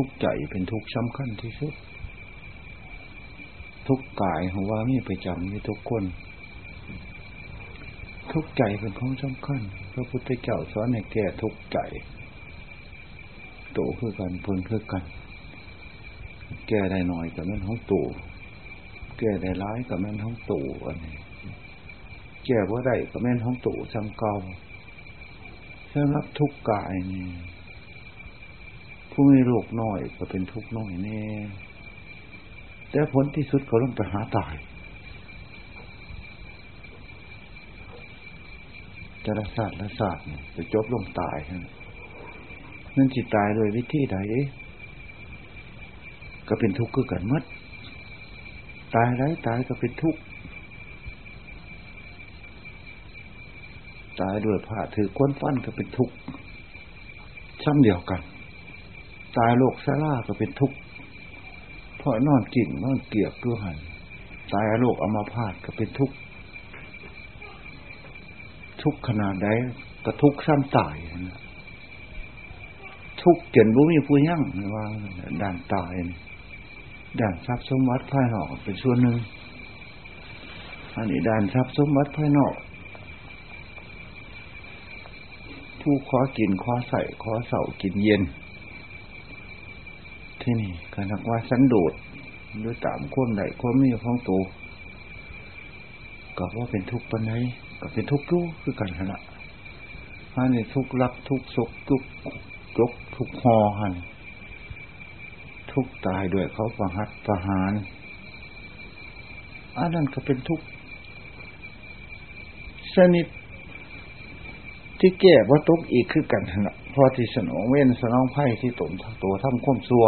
ทุกข์ใจเป็นทุกข์สำคัญที่สุด ทุกข์กายของว่ามีไปจำมีทุกคน ทุกข์ใจเป็นของสำคัญ พระพุทธเจ้าสอนให้แก้ทุกข์ใจโตคือกันพ้นคือกัน แก้ได้หน่อยกับแม่นของตู่แก้ได้ร้ายกับแม่นของตู่อันนี้แก้ว่าได้กับแม่นของตู่ซ้ำเก่าสำหรับทุกกายนี่ ผู้มีโรคน้อยก็เป็นทุกข์น้อยแน่แต่ผลที่สุดเขาลงไปหาตายจะรักษาละศาสตร์จะจบลงตายนั่นจิตตายโดยวิธีใดก็เป็นทุกข์คือกันมัดตายไรตายก็เป็นทุกข์ตายด้วยผ้าถือก้นฟันก็เป็นทุกข์ช่ำเดียวกัน ตายโรคซาร่าก็เป็นทุกข์เพราะนอนกิ่งนอนเกียบด้วยหันตายโรคอัมาพาตก็เป็นทุกข์ทุกขนาดใดก็ทุกข์ซ้ำตายนะทุกข์เกินบุมีผู้ยั่งว่าด่านตายด่านทรัพย์สมบัติภายนอกเป็นส่วนหนึ่งอันนี้ด่านทรัพย์สมบัติภายนอก ผู้ขอกินขอใส่ขอเสากินเย็น ที่นี่ก็นักว่าสันโดษด้วยตามควมใดควมมีของตัวก็ว่าเป็นทุกข์ปัญหาก็เป็นทุกข์รู้คือกันขณะอันนี้ทุกข์รับทุกข์สุขทุกข์ยกทุกข์หอหันทุกข์ตายด้วยเขาประหัตประหารอันนั้นก็เป็นทุกข์ชนิดที่แก้ว่าตกอีกคือกันนะพอที่สนองเว้นสนองไพ่ที่ตนตัวทำข้มซัว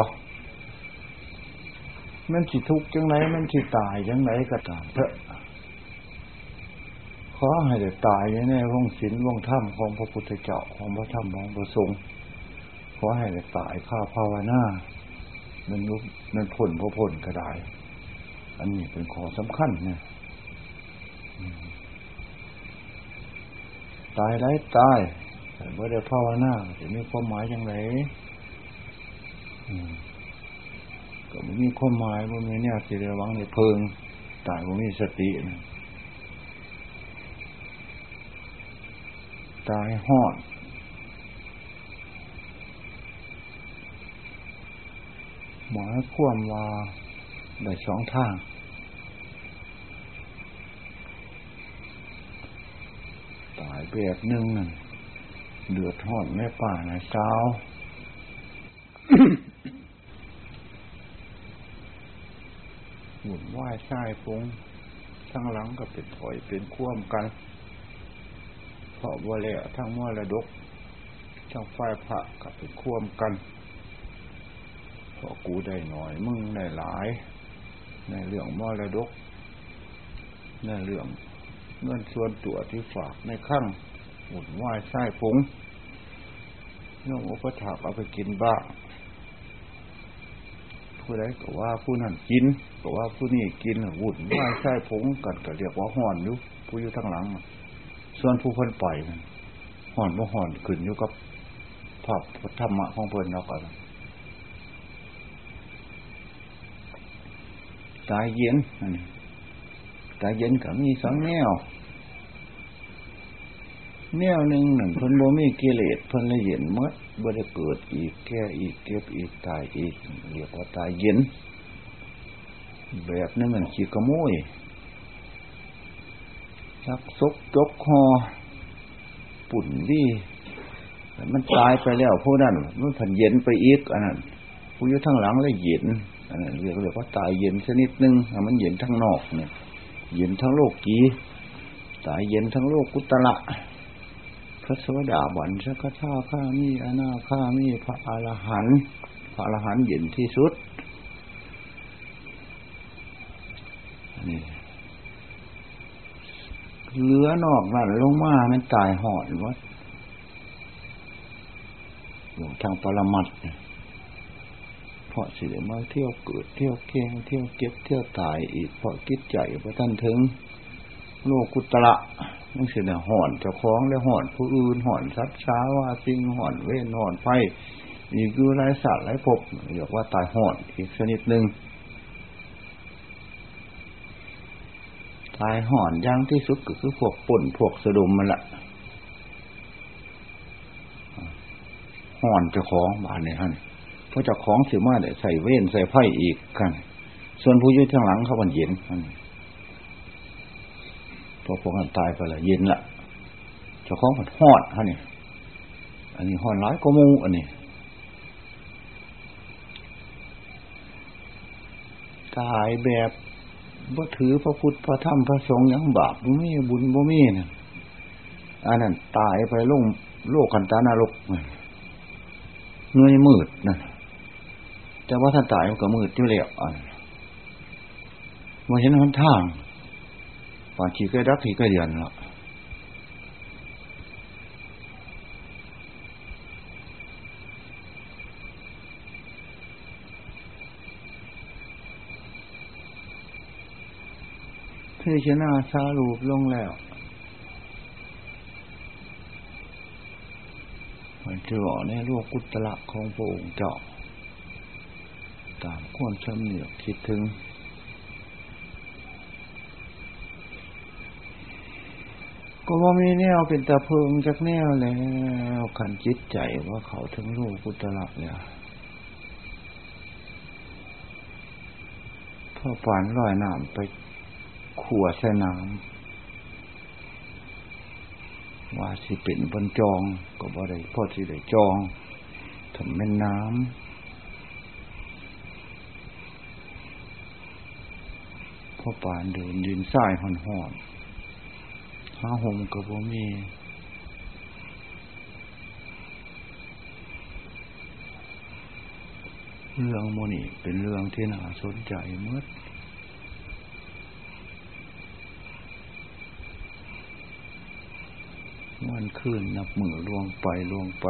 มันสิทุกข์จังไรมันสิตายจังไรก็ตามเถอะขอให้ได้ตายในวงศีลวงธรรมของพระพุทธเจ้าของพระธรรมของพระสงฆ์ขอให้ได้ตายข้าภาวนามันยุบมันผลพระผลก็ได้อันนี้เป็นขอสำคัญเนี่ยตายได้ตายแต่เมื่อได้ภาวนาจะมีความหมายอย่างไรก็ไม่มีความหมายว่ามีเนี่ยสิเรียวังในเพิงตายว่ามีสติตายหอดหมายความว่าได้สองทางตายแบบหนึ่งนั่นเดือดทอดแม่ป่านะเช้า หุ่นว่ายชายปุงทั้งหลังก็เป็นถอยเป็นคว่ำกัน เพราะว่าแล้วทั้งมรดกทั้งไฟพระก็เป็นคว่ำกันเพราะกูได้หน่อยมึงได้หลาย ในเรื่องมรดก ในเรื่องเงินส่วนตัวที่ฝากในข้างหุ่นวายไส้ผงน้องอุปถากเอาไปกินบ้าง ผู้ใดก็ว่าผู้นั้นกิน ก็ว่าผู้นี้กินหุ่นวายไส้ผงกันก็เรียกว่าห่อนอยู่ผู้อยู่ทั้งหลัง ส่วนผู้คนปล่อยห่อนว่าห่อนขึ้นอยู่กับภาพธรรมะของเพิ่นเราก็ตายเย็นตายเย็นก็มีสองแนว แนวหนึ่งหนึ่งเพิ่นบ่มีกิเลสเพิ่นละเย็นเมื่อ ดบ่ได้เกิดอีกแก่อีกเก็บอีกตายอีกเรียกว่าตายเย็น แบบนึงมันขี้ขโมยชักซกจกคอปุ่นดีมันตายไปแล้วผู้นั้นมันผันเย็นไปอีกอันนั้นผู้อยู่ทั้งหลังเลยเย็นอันนั้นเรียกเรียกว่าตายเย็นชนิดหนึ่งมันเย็นทั้งนอกเนี่ย เย็นทั้งโลกกีตายเย็นทั้งโลกกุตละ ระสวสดาบันสักข้าข้ามีอนาข้ามีพระอรหันต์พระอรหันต์เย็นที่สุดนี่เหลือนอกนั่นลงมามันตายหอดวัดทางปรมัตเพราะสิเดมาเที่ยวเกิดเที่ยวเก่งเที่ยวเก็บเที่ยวตายอีกเพราะคิดใจพระท่านถึง โลกุตระ มันเสียห่อนเจ้าของแล้วห่อน ผู้อื่นห่อนซัดช้าว่าสิ่งห่อนเว้นห่อนไฟอีกอยู่หลายศาสตร์หลายภพเรียกว่าตายห่อดอีกชนิดหนึ่งตายห่อนย่างที่สุดก็คือพวกป่นพวกสะดุมมันละห่อนเจ้าของบ้านเนี่ยฮะเพราะเจ้าของสิมาได้ใส่เว้นใส่ไพ่อีกกันส่วนผู้ยุ่ทางหลังเขามันเย็น พอพวกนั้นตายไปละเย็นละเจ้าของมันหอดฮะนี่อันนี้หอนร้ายก็มูอันนี้ตายแบบบ่ถือพระพุทธพระธรรมพระสงฆ์ยังบาปบ่มีบุญบ่มีนะอันนั้นตายไปลงโลกกันตานรกเงยมืดนะแต่ว่าท่านตายมันก็มืดอยู่แล้วอันมาเห็นมันทาง ป่านขี่ก็รักขี่ก็เดือนละพิชนาสารูปลงแล้วมันจะบอกในโลกกุตละของพระองค์เจ้า ตามควรชำเนียกคิดถึง ก็ว่ามีแนวเป็นตะเพิงจากแนวแล้วขันจิตใจว่าเขาถึงโลกกุตละแล้วพ่อปานลอยน้ำไปขัวใส่น้ำว่าสิเป็นบนจอง ก็บ่ได้พอสิได้จองทำเป็นน้ำพ่อปานเดินยืนสายหอนห อนห้าหมกับบ่มีเรื่องโมนี่เป็นเรื่องที่น่าสนใจเมื่อมันขึ้นนับมือล่วงไปล่วงไป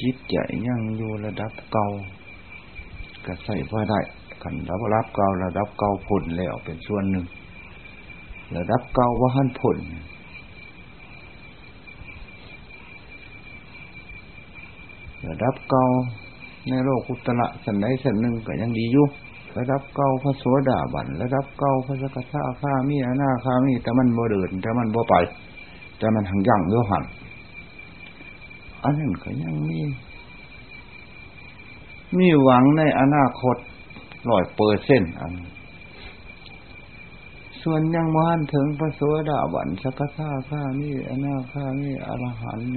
จิตใจยังอยู่ระดับเก่าก็ใส่พอได้ ขันรับรับเก่าระดับเก่าผลแล้วเป็นส่วนหนึ่ง ระดับเก่าว่าหันผลระดับเก่าในโลกอุตระสันใดสันหนึ่งก็ยังดีอยู่ระดับเก้าพระโสดาบันระดับเก้าพระสกทาข้ามีอนาข้ามีแต่มันบ่เดินแต่มันบ่ไป แต่มันหังยั่งเยอหันอันนั้นก็ยังมี มีหวังในอนาคต ร้อยเปอร์เซ็นต์อัน ส่วนยังมานถึงพระโสดาบันสักทาข้ามี่อนาข้ามี่อรหันต์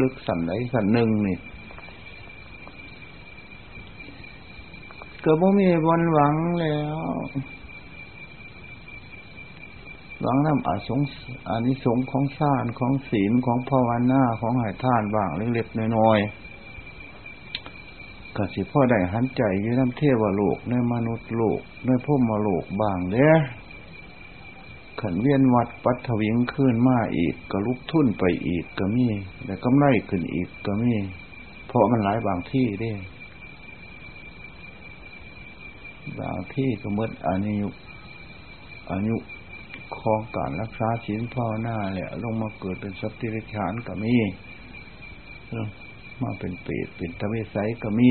ลึกๆสันไหนสันหนึ่งนี่ก็บ่มีบนหวังแล้วหวังน้ำอาสงอานิสงของสานของศีลของภาวนาของหายท่านบ้างเล็กๆน้อยๆ ก็สิพ่อได้หันใจยืน้ำเทวโลกในมนุษย์โลกในพุ่มโลกบางเด้ขันเวียนวัดปัทวิงขึ้นมาอีกก็ลุกทุ่นไปอีกก็มีแต่กำไรขึ้นอีกก็มีเพราะมันหลายบางที่เด้ บางที่ก็มดอายุอายุคลองการรักษาศีลพ่อหน้าแหละลงมาเกิดเป็นสัตว์ที่ริชานก็มี มาเป็นเปรตเป็นทวิสัยก็มี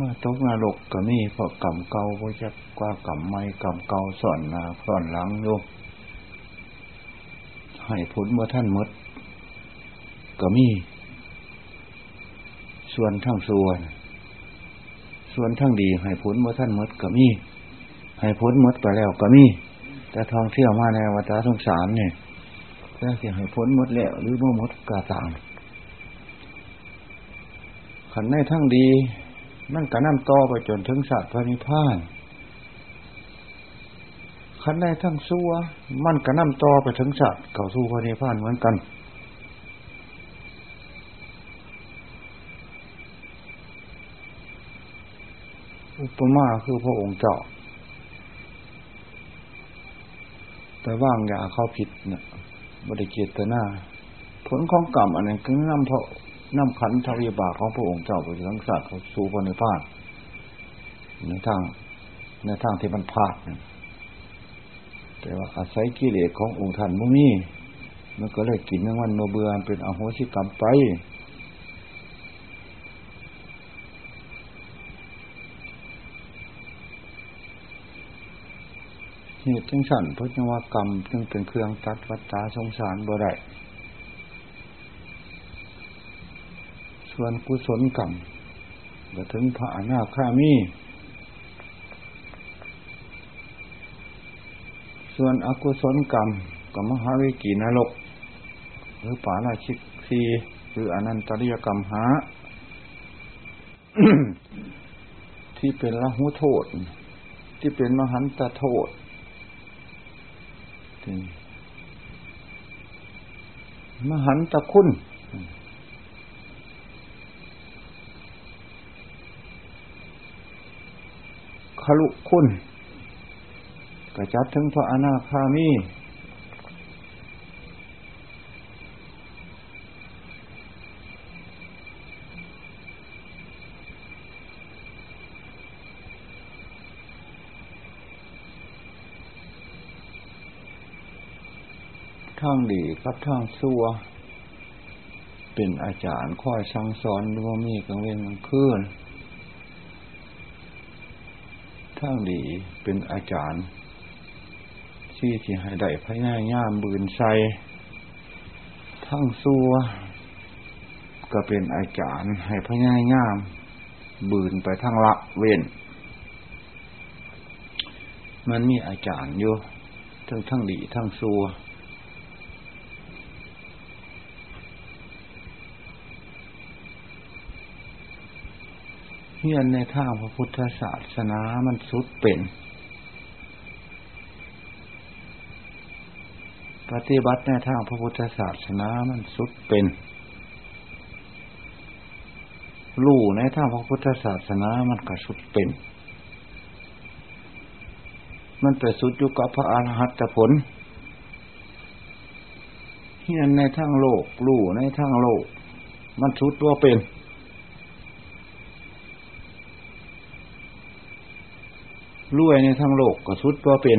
มาตกนรกก็มีเพราะกรรมเก่าเพราะจะกว่ากรรมใหม่กรรมเก่าสอนนาสอนหลังโยให้ผลเมื่อท่านมด ก็มี ส่วนทั้งส่วน ส่วนทั้งดี ให้ผลเมื่อท่านมดก็มี ให้ผลมดไปแล้วก็มี แต่ทองเที่ยวมาในวัฏสงสารเนี่ย แต่เสียให้ผลมดแล้ว หรือเมื่อมดกาต่างขันในทั้งดี มันกระนั่ต่อไปจนถึงสัตว์พระนิพพานขันในทั้งซัวมันกระนั่ต่อไปถึงสัตว์เก่าสู้พระนิพพานเหมือนกันอุปมาคือพระองค์เจ้าแต่ว่างยาเข้าผิดเนี่ย บริเกตนา ผลของกรรมอันนั้นคือนำพระนำขันทวีบาของพระองค์เจ้าไปทั้งสัตว์เขาสู่พระนิพพานในทางในทางที่มันพลาดแต่ว่าอาศัยกิเลสขององค์ท่านมุมีมันก็เลยกินทั้งวันโนเบือเป็นอโหสิกรรมไป เหตุจังสันพระจังว่ากรรมจึงเป็นเครื่องตัดวัฏฏาสงสารบ่ได้ส่วนกุศลกรรมก็ถึงพระอนาคามี ส่วนอกุศลกรรมก็มหาวิกีนรก หรือป่าราชิกซีหรืออนันตริยกรรมหา ที่เป็นละหุโทษ ที่เป็นมหันตโทษ มหันตคุณ ขลุคุณกระจัดถึงพระอนาคามีทาง ดีกับทางซัว เป็นอาจารย์คอยสั่งสอนว่ามีกังเวนกลางคืนทางดีเป็นอาจารย์ที่ที่ให้ได้พญายามบืนใส่ทั้งซัว ก็เป็นอาจารย์ให้พญายามบืนไปทั้งละเว้นมันมีอาจารย์อยู่ทั้งทั้งดีทั้งซัว เฮียนในทางพระพุทธศาสนามันสุดเป็น ปฏิบัติในทางพระพุทธศาสนามันสุดเป็นลู่ในทางพระพุทธศาสนามันก็สุดเป็น มันไปสุดอยู่กับพระอรหัตผลเฮียนในทางโลกลู่ในทางโลก มันสุดว่าเป็น รวยในทางโลกก็สุดว่าเป็น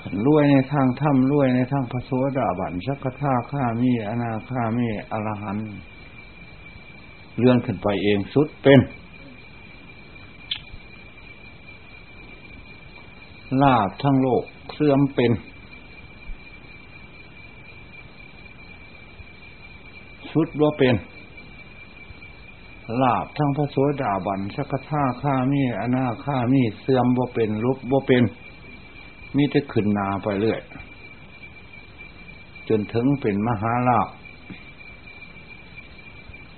ขันรวยในทางถ้ำรวยในทางพระโสดาบันสักท่าข้ามีอนาข้ามีอรหันเลื่อนขึ้นไปเองสุดเป็นลาบทั้งโลกเสื่อมเป็น สุดว่าเป็น ลาบทั้งพระโสดาบันสักท่าข้ามีอนาข้ามีเสื่อมบ่เป็นลุบบ่เป็น มีแต่ขึ้นนาไปเรื่อยจนถึงเป็นมหาลาบ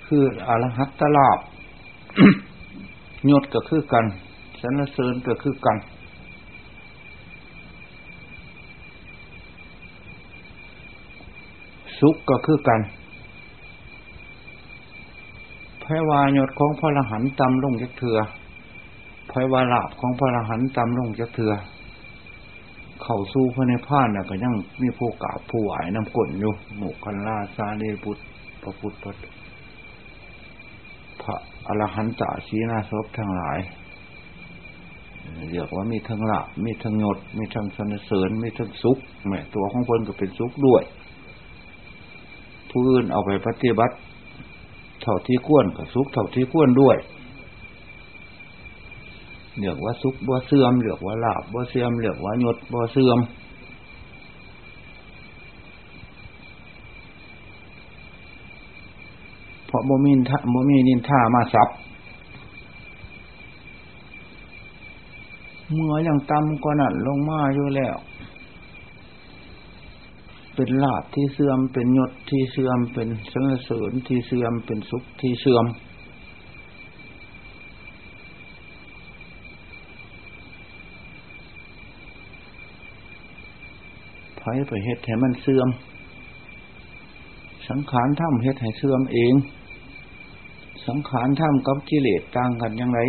คืออรหัตตลาบยศก็คือกันสรรเสริญก็คือกัน สุขก็คือกัน พรวายศของพระรหันตำลงจักเถือพระวาลาบของพระรหันตำลงจักเถือเข้าสู้พระในพานน่ะก็ยังมีผู้กราบผู้ไหวน้ำกลนอยู่หมู่คันลาซาเนพุทธพระพุทธพระอรหันตาชีนาศพทั้งหลายเรียกว่ามีทั้งลาบมีทั้งยศมีทั้งสนเสริญ มีทั้งสุขแม่ตัวของคนก็เป็นสุขด้วย ผู้อื่นเอาไปปฏิบัติ เท่าที่ควรกับสุขเท่าที่ควรด้วยเรียกว่าสุขบ่เสื่อมเรียกว่าลาบบ่เสื่อมเรียกว่ายศบ่เสื่อมเพราะบ่มีท่าบ่มีนินท่ามาซับเมื่อยังต่ำกว่านั้นลงมาอยู่แล้ว เป็นลาบที่เสื่อมเป็นยศที่เสื่อมเป็นสรรเสริญที่เสื่อมเป็นสุขที่เสื่อม ไผไปเฮ็ดให้มันเสื่อม สังขารท่ำเฮ็ดให้เสื่อมเอง สังขารท่ำกับกิเลสต่างกันยังไง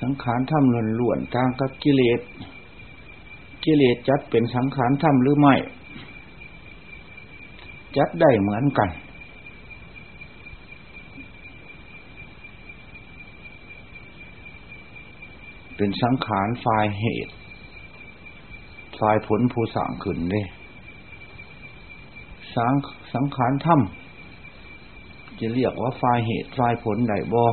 สังขารท่ำล้วนๆต่างกับกิเลส กิเลสจัดเป็นสังขารธรรมหรือไม่ จัดได้เหมือนกัน เป็นสังขารฝ่ายเหตุฝ่ายผลผู้สั่งขึ้นเด้สังสังขารธรรมจะเรียกว่าฝ่ายเหตุฝ่ายผลใดบ่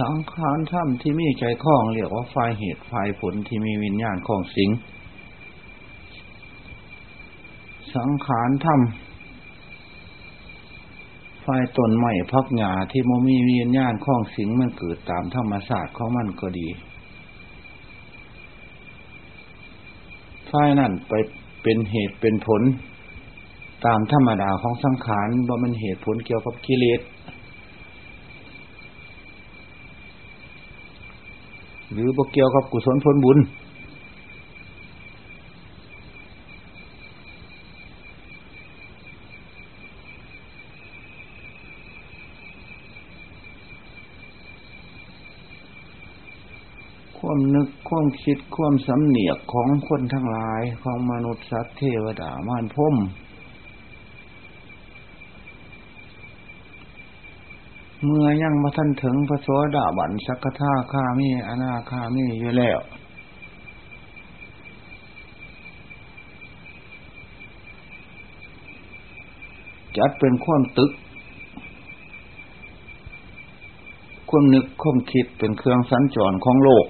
สังขารธรรมที่มีใจคล้องเรียกว่าฝ่ายเหตุฝ่ายผลที่มีวิญญาณของสิง สังขารธรรมฝ่ายต้นไม้พักหญ้าที่มมีวิญญาณของสิงมันเกิดตามธรรมศาสตร์ของมันก็ดีฝ่ายนั่นไปเป็นเหตุเป็นผล ตามธรรมดาของสังขารว่ามันเหตุผลเกี่ยวกับกิเลส หรือบ่เกี่ยวกับกุศลผลบุญ ความนึกความคิดความสำเนียกของคนทั้งหลายของมนุษย์สัตว์เทวดามารพม เมื่อยังมาท่านถึงพระโสดาบันสักทาคามีอนาคามีอยู่แล้ว จัดเป็นความตึกความนึกความคิดเป็นเครื่องสัญจรของโลก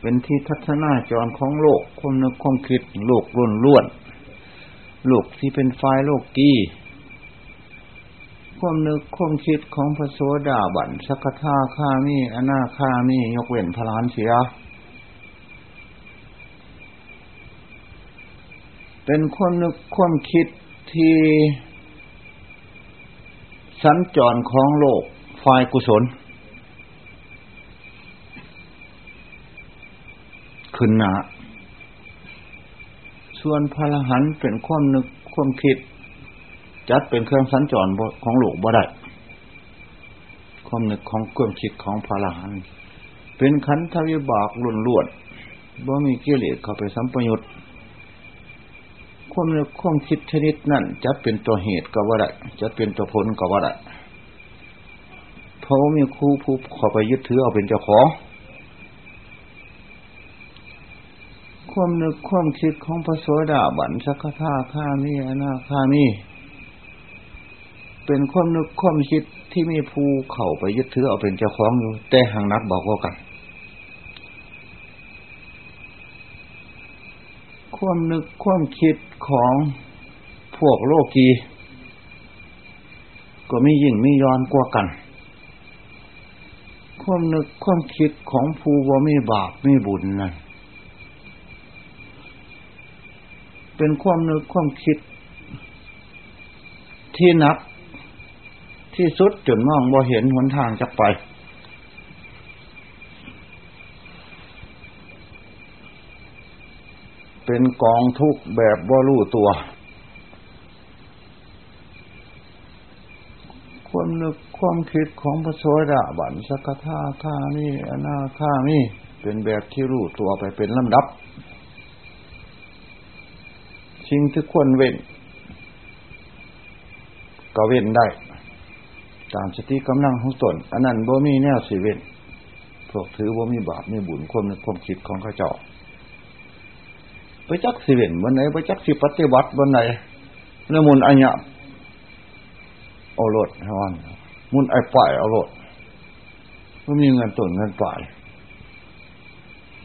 เป็นที่ทัศนาจรของโลก ความนึกความคิด โลกล้วนล้วน โลกที่เป็นไฟโลกกี้ ความนึกความคิดของพระโสดาบันสักทาข้ามีอนาข้ามียกเว้นพระลานเสีย เป็นความนึกความคิดที่สัญจรของโลกฝ่ายกุศล ขึ้นหนาส่วนพระหันเป็นความนึกความคิด จัดเป็นเครื่องสัญจรของโลกบ่ได้ความนึกของเครื่องคิดของพระหันเป็นขันธวิบากล้วนล้วนบ่มีกิเลสเข้าไปสัมปยุตความนึกความคิดชนิดนั้นจัดเป็นตัวเหตุก็ว่าได้จัดเป็นตัวผลก็ว่าได้เพราะมีครูผู้เข้าไปยึดถือเอาเป็นเจ้าของความนึกความคิดของพระโสดาบันสักขาข้ามีอนาคามี เป็นความนึกความคิดที่มีภูเขาไปยึดถือเอาเป็นเจ้าของอยู่ แต่หางนักบอกว่ากัน ความนึกความคิดของพวกโลกีก็ไม่ยิ่งไม่ย้อนกว่ากัน ความนึกความคิดของภูว่าไม่บาปไม่บุญนั่นเป็นความนึกความคิดที่นัก ที่สุดจนมองบ่เห็นหนทางจะไป เป็นกองทุกแบบบ่รู้ตัวความนึกความคิดของพระโสดาบันสกทาข้านี่อนาข้านี่เป็นแบบที่รู้ตัวไปเป็นลำดับสิ่งที่ควรเว้น ก็เว้นได้ ตามสติกำลังของตนอันนั้นบ่มีแนวสิเวนพวกถือบ่มีบาปมีบุญความนึกความคิดของข้าเจ้าไปจักสิเวนวันไหนไปจักสิปฏิบัติวันไหนเนื้อมุนอัญญะเอารถฮอนมุนไอ้ฝ่ายเอารถก็มีเงินต้นเงินฝ่าย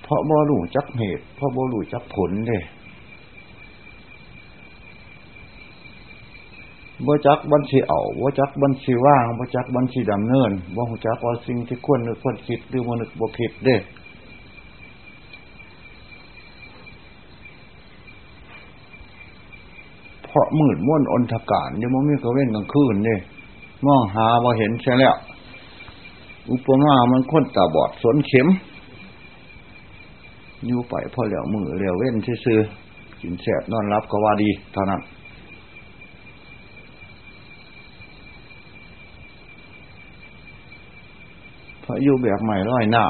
เพราะบ่รู้จักเหตุ เพราะบ่รู้จักผลเด้ บ่จักบัญชีเอาบ่จักบัญชีว่างบ่จักบัญชีดำเนินบ่ฮู้จักว่าสิ่งที่ควรนึกควรคิดหรือบ่นึกบ่คิดเด้เพราะมืดม่วนอนทการเดี๋ยวมันมีกระเว้นกลางคืนเด้มองหาบ่เห็นใช่แล้ว อุปมามันคนตาบอดสนเข็มอยู่ไปพอแล้วมือแล้วเว้นซื่อกินแสบนอนรับก็ว่าดีเท่านั้น อยู่แบบใหม่ร้อยหน้า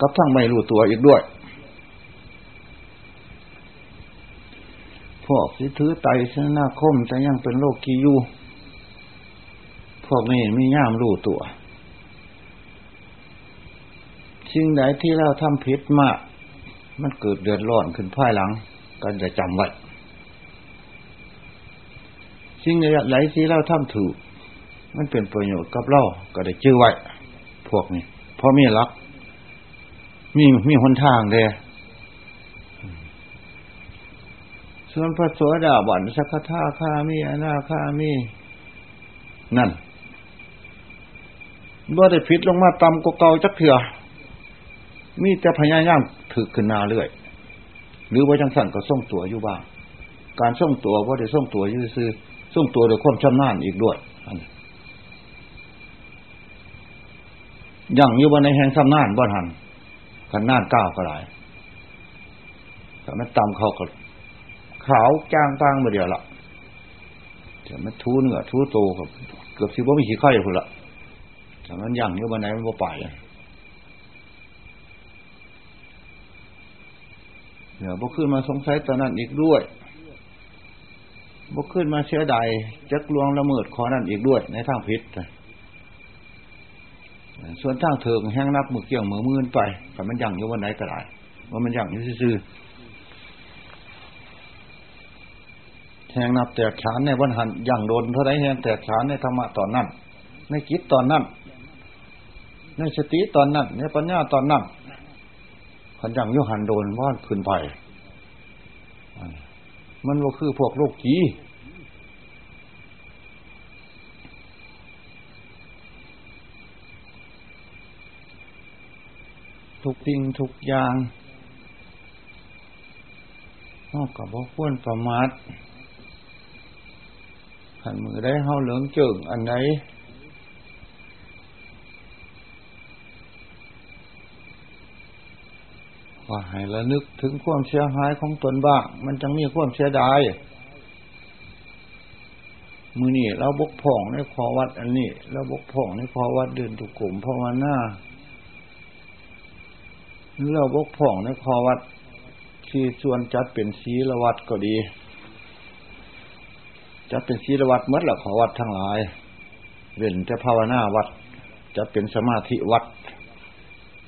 กับทั้งไม่รู้ตัวอีกด้วย พวกที่ถือไตชนะคมแต่ยังเป็นโลกกียูพวกนี้มีย่ามรู้ตัวสิ่งไหนที่เราทำผิดมาก มันเกิดเดือดร้อนขึ้นภายหลังก็จะจำไว้สิ่งไหนที่เราทำถูก มันเป็นประโยชน์กับเราก็ได้ชื่อไว้ พวกนี้เพราะมีรัก มีมีหนทางเด้ส่วนพระโสดาบันสักทาคามีอนาคามีนั่นบ่ได้ผิดลงมาตำกเก่าจักเถื่อมีแต่พยายามถือขึ้นนาเรื่อย หรือว่าจังสั่นก็ส่งตัวอยู่บ้าง การส่งตัวว่าได้ส่งตัวยื้อซื้อส่งตัวโดยความชำนาญอีกด้วยอ ย่างอยู่บนในแห่งชำนาญบ่ทันกันน่านก้าวก็หลายแต่มันต่ำเขาก็ขาวจ้างตั้งมาเดียวละแต่มันทูเนื้อทูโตกับเกือบสิบ่มีขี้ไข่พุ่นละแต่มันย่างอยู่บนไหนมันบ่ไปเดี๋ยวบ่ขึ้นมาสงสัยตอนนั้นอีกด้วยบ่ขึ้นมาเชื่อใดจักลวงละเมิดขอนั่นอีกด้วย ในทางพิษ ส่วนทางเถิงแห้งนับมือเกี่ยงมือมือนไปแต่มันยั่งอยู่วันไหนก็ได้ว่ามันยั่งอยู่ซื่อแห้งนับแตกฉานในวันหันยั่งโดนเท่าไรแห้งแตกฉานในธรรมะตอนนั้นในจิตตอนนั้นในสติตอนนั้นในปัญญาตอนนั้นขันยังยุหันโดนว่านขึ้นไปมันว่าคือพวกโรคจี ทุกสิ่งทุกอย่างนอกกับว่ควรประมาทขันมือได้เฮาเหลืองเจิงอันไหนว่าให้ระนึกถึงความเสียหายของตนบ้าง มันจังมีความเสียดาย มือนี่เราบกพ่องในขอวัดอันนี้เราบกพ่องในขอวัดเดินตุกกลุ่มภาวนา เราบกพ่องในขอวัดที่ส่วนจัดเป็นศีลวัดก็ดี จัดเป็นศีลวัดเมื่อละขอวัดทั้งหลาย เว้นจะภาวนาวัด จะเป็นสมาธิวัด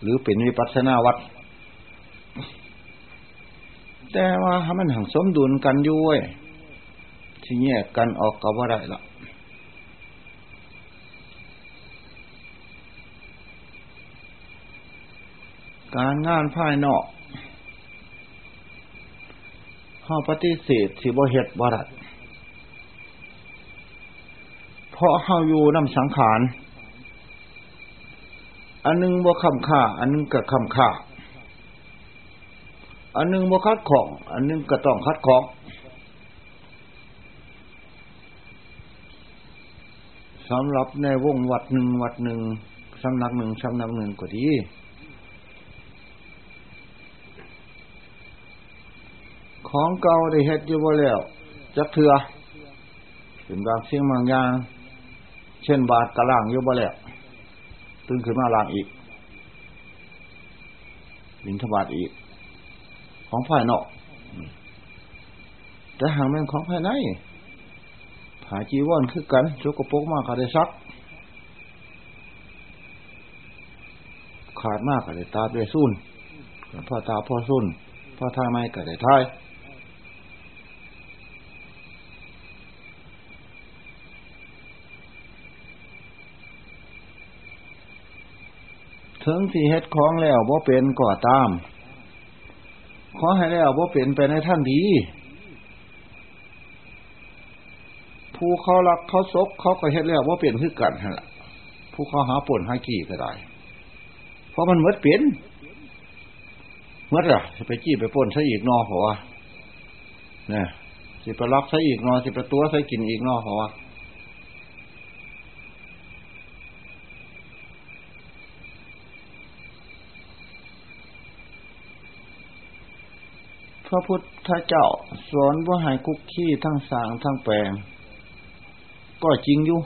หรือเป็นวิปัสสนาวัด แต่ว่ามันหังสมดุลกันอยู่เว้ยที่แยกกันออกก็ว่าได้ละ การงานภายนอกข้าปฏิเสธสิบ่เหตุบ่ได้เพราะเฮาอยู่น้ำสังขาร อันนึงบ่คำค่า อันนึงก็คำค่า อันนึงบ่คัดของ อันนึงก็ต้องคัดของสำหรับในวงวัดหนึ่งวัดหนึ่งสำนักหนึ่งสำนักหนึ่งก็ดี ของเก่าได้เฮ็ดอยู่บ่แล้วจักเถื่อถึงบางเสียงบางอย่างเช่นบาทกระล่างอยู่บ่แล้วตื่นขึ้นมาล่างอีกบินทบาทอีก ของภายนอกแต่หางแม่งของภายในผาจีวอนคือกันโชกกระปกมากก็ได้ซัก ขาดมากก็ได้ตาด้วยซุ่นพ่อตาพ่อซุ่นพ่อทายไม่ก็ได้ทาย ถึงที่เฮ็ดของแล้วว่าเป็นก่อตาม ขอให้แล้วว่าเปลี่นไปในท่านดีผู้เขารักเขาซกเขาก็เฮ็ดแล้วว่าเปลี่ยนคือกันฮะผู้เขาหาป่นหากี่ก็ได้ เพราะมันเมื่อเปลี่ยนเมื่ออะจะไปจี้ไปป่นใช้อีกนอเพราะว่าเนี่ยสิไปรักใช้อีกนอสิไปตัวใช้กินอีกนอเพราะว่าพ ระพุทธเจ้าสอนว่าหายคุกขี้ทั้งสางทั้งแปลง ก็จริงอยู่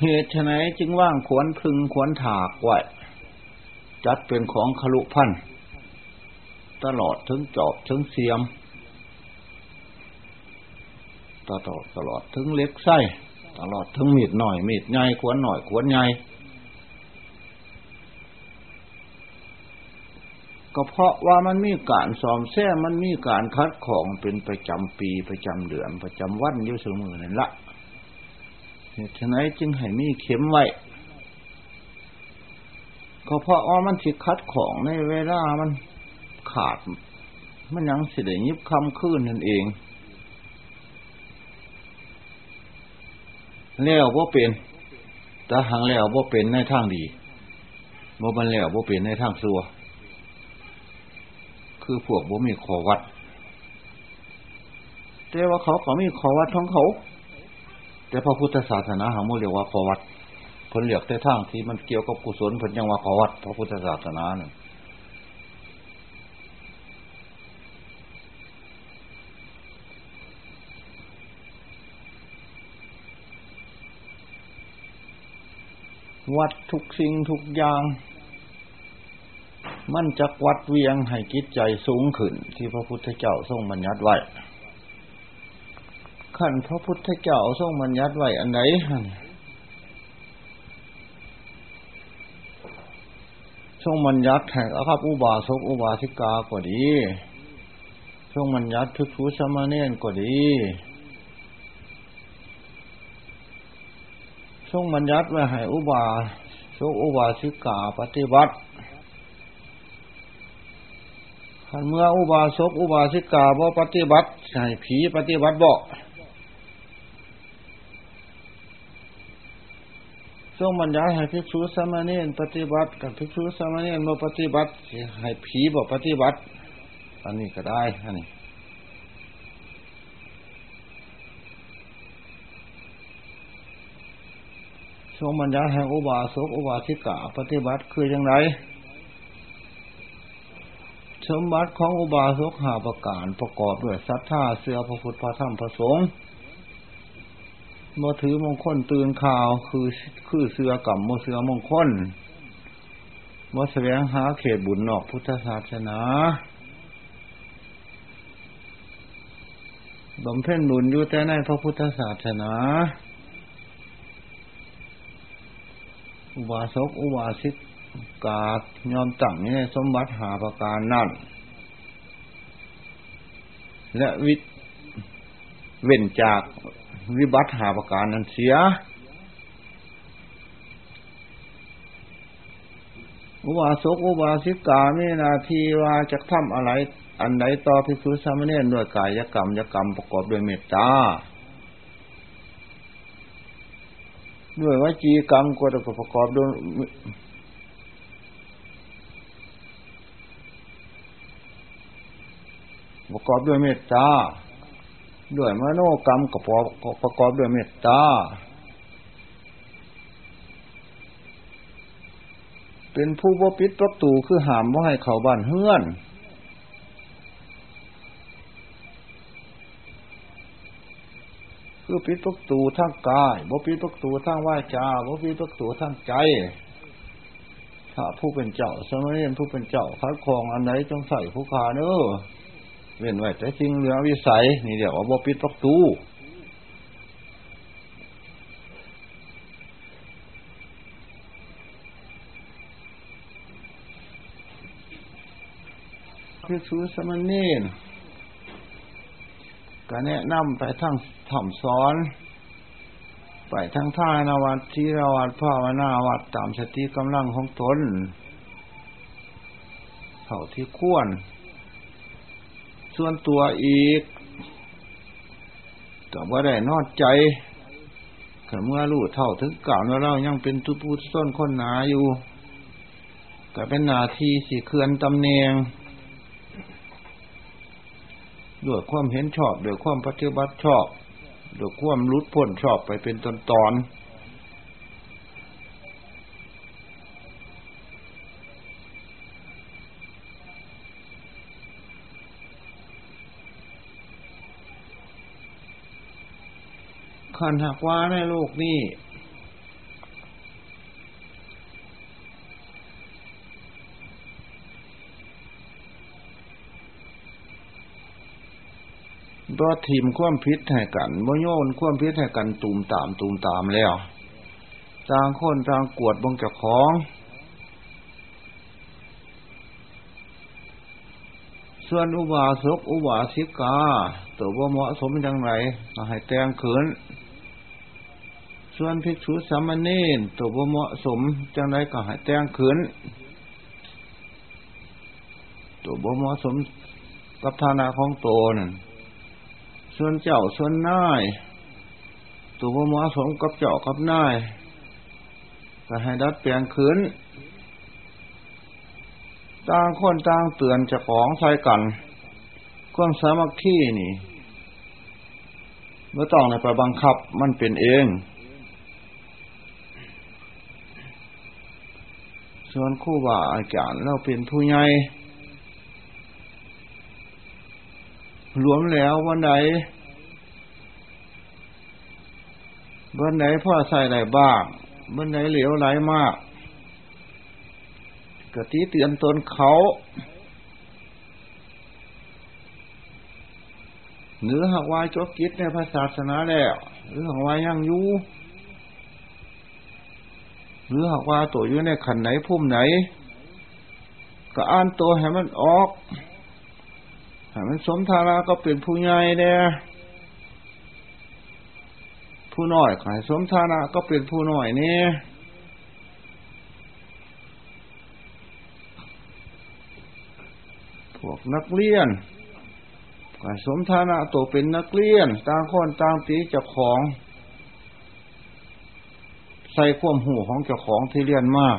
เหตุไฉนจึงว่างขวนพึงขวนถากไว้จัดเป็นของขลุพันตลอดถึงจอบถึงเสียม ตลอดตลอดถึงเล็กไส้ตลอดทั้งมีดหน่อยมีดใหญ่ขวนหน่อยขวนใหญ่ ก็เพราะว่ามันมีการสอมแซ่มันมีการคัดของเป็นประจำปีประจำเดือนประจำวันอยู่เสมอนั่นละเหตุฉะนั้นจึงให้มีเข็มไว้ก็เพราะว่ามันสิคัดของในเวลามันขาด มันยังสิได้ยิบคำขึ้นนั่นเอง แล้วว่าเป็นแต่หางแล้วว่าเป็นในทางดีบ่มันแล้วว่าเป็นในทางซัว คือพวกบ่มีขอวัด แต่ว่าเขาเขามีขอวัดของเขา แต่พระพุทธศาสนาหางโมเรียกว่าขอวัดผลเหลือกแต่ทางที่มันเกี่ยวกับกุศลผลยังว่าขอวัดพระพุทธศาสนาเนี่ยวัดทุกสิ่งทุกอย่าง มันจะวัดเวียงให้จิตใจสูงขึ้น ที่พระพุทธเจ้าทรงบัญญัติไว้ขั้นพระพุทธเจ้าทรงบัญญัติไว้อันไหนทรงบัญญัติแห่งอคับอุบาสกอุบาสิกาก็ดีทรงบัญญัติทุกทุสมาเนนก็ดีทรงบัญญัติไว้ให้อุบาสกอุบาสิกาปฏิบัติ ขันเมื่ออุบาสกอุบาสิกาบ่ปฏิบัติให้ผีปฏิบัติบ่ทรงบัญญัติให้ภิกษุสามเณรปฏิบัติกับภิกษุสามเณรบ่ปฏิบัติให้ผีบ่ปฏิบัติ อันนี้ก็ได้อันนี้ทรงบัญญัติแห่งอุบาสกอุบาสิกาปฏิบัติคืออย่างไร สมบัติของอุบาสกหาประการประกอบด้วยศรัทธาเสือพระพุทธพระธรรมพระสงฆ์มถือมงคลตื่นข่าวคือคือเสือกับโมเสือมงคลมแสวงหาเขตบุญนอกพุทธศาสนาบำเพ็ญบุญอยู่แต่ในพระพุทธศาสนา อุบาสกอุบาสิก กายอมตั้งในสมบัติหาประการนั่น และวิเว้นจากวิบัติหาประการนั้นเสีย อุบาสกอุบาสิกามีนาทีว่าจะทำอะไร อันใดต่อพิสุสามเณรด้วยกายกรรมยกรรมประกอบด้วยเมตตาด้วยวจีกรรมก็ประกอบด้วย ประกอบด้วยเมตตาด้วยมโนกรรมก็ประกอบด้วยเมตตาเป็นผู้บ่ปิดประตูคือหามว่าให้เขาบ้านเฮือนคือปิดประตูทางกายบ่ปิดประตูทางวาจาบ่ปิดประตูทางใจถ้าผู้เป็นเจ้าสมัยเรียนผู้เป็นเจ้าคัดครองอันไหนจงใส่ผู้ขาเนอ เว้นไว้แต่สิ่งเหลือวิสัย นี่เดี๋ยวว่าบ่ปิดประตูพิสูสมณีนก็แนะนำไปทั้งถ่อมซ้อน ไปทั้งท่านวัดที่รวัดภาวนาวัดตามสติกำลังของตนเท่าที่ควร ส่วนตัวอีกแต่ว่าได้นอดใจเมื่อรู้เท่าถึงก่าวว่าเรายังเป็นทุพูต้นคนหนาอยู่ก็เป็นนาทีสี่เคลื่อนตำแหน่งด้วยความเห็นชอบด้วยความปฏิบัติชอบด้วยความรุดพ้นชอบไปเป็นตอนตอน ขันหักว่าในโลกนี้บ่ทีมความพิษให้กันบ่โยนความพิษให้กันตูมตามตูมตามแล้วต่างคนต่างกวดบงเจ้าของ ส่วนอุบาสกอุบาสิกา ตัวว่าเหมาะสมอย่างไรให้แต่งเขิน ส่วนภิกษุสามเณรตัวว่เหมาะสม จังไรก็ให้แต่งขินตัวบ่เหมาะสมกับฐานะของโตนั่นส่วนเจ้าส่วนนายตัวบ่เหมาะสมกับเจ้ากับนายก็ให้ดัดเปลี่ยนขืนต่างคนต่างเตือนจะของใส่กันความสามัคคีนี่เมื่อต้องในไปบังคับมันเป็นเอง ส่วนคู่บ่าอาจารย์เราเป็นผู้ใหญ่รวมแล้ววันไหนวันไหนพ่อใส่ไหนบ้างวันไหนเหลวไหลมากกติเตือนตนเขาหรือหากว่าจบกิจในพระศาสนาแล้ว หรือหากว่ายังอยู่ หรือหากว่าตัวอยู่ในขันไหนพุ่มไหน ก็อ่านตัวให้มันออกให้มันสมทาราก็เป็นผู้ใหญ่เนี่ยผู้น้อยขายสมทานะก็เป็นผู้น้อยนี่พวกนักเรียนขายสมทานะตัวเป็นนักเรียน ต่างคนต่างตีเจ้าของ ใส่ความหูของเจ้าของที่เรียนมาก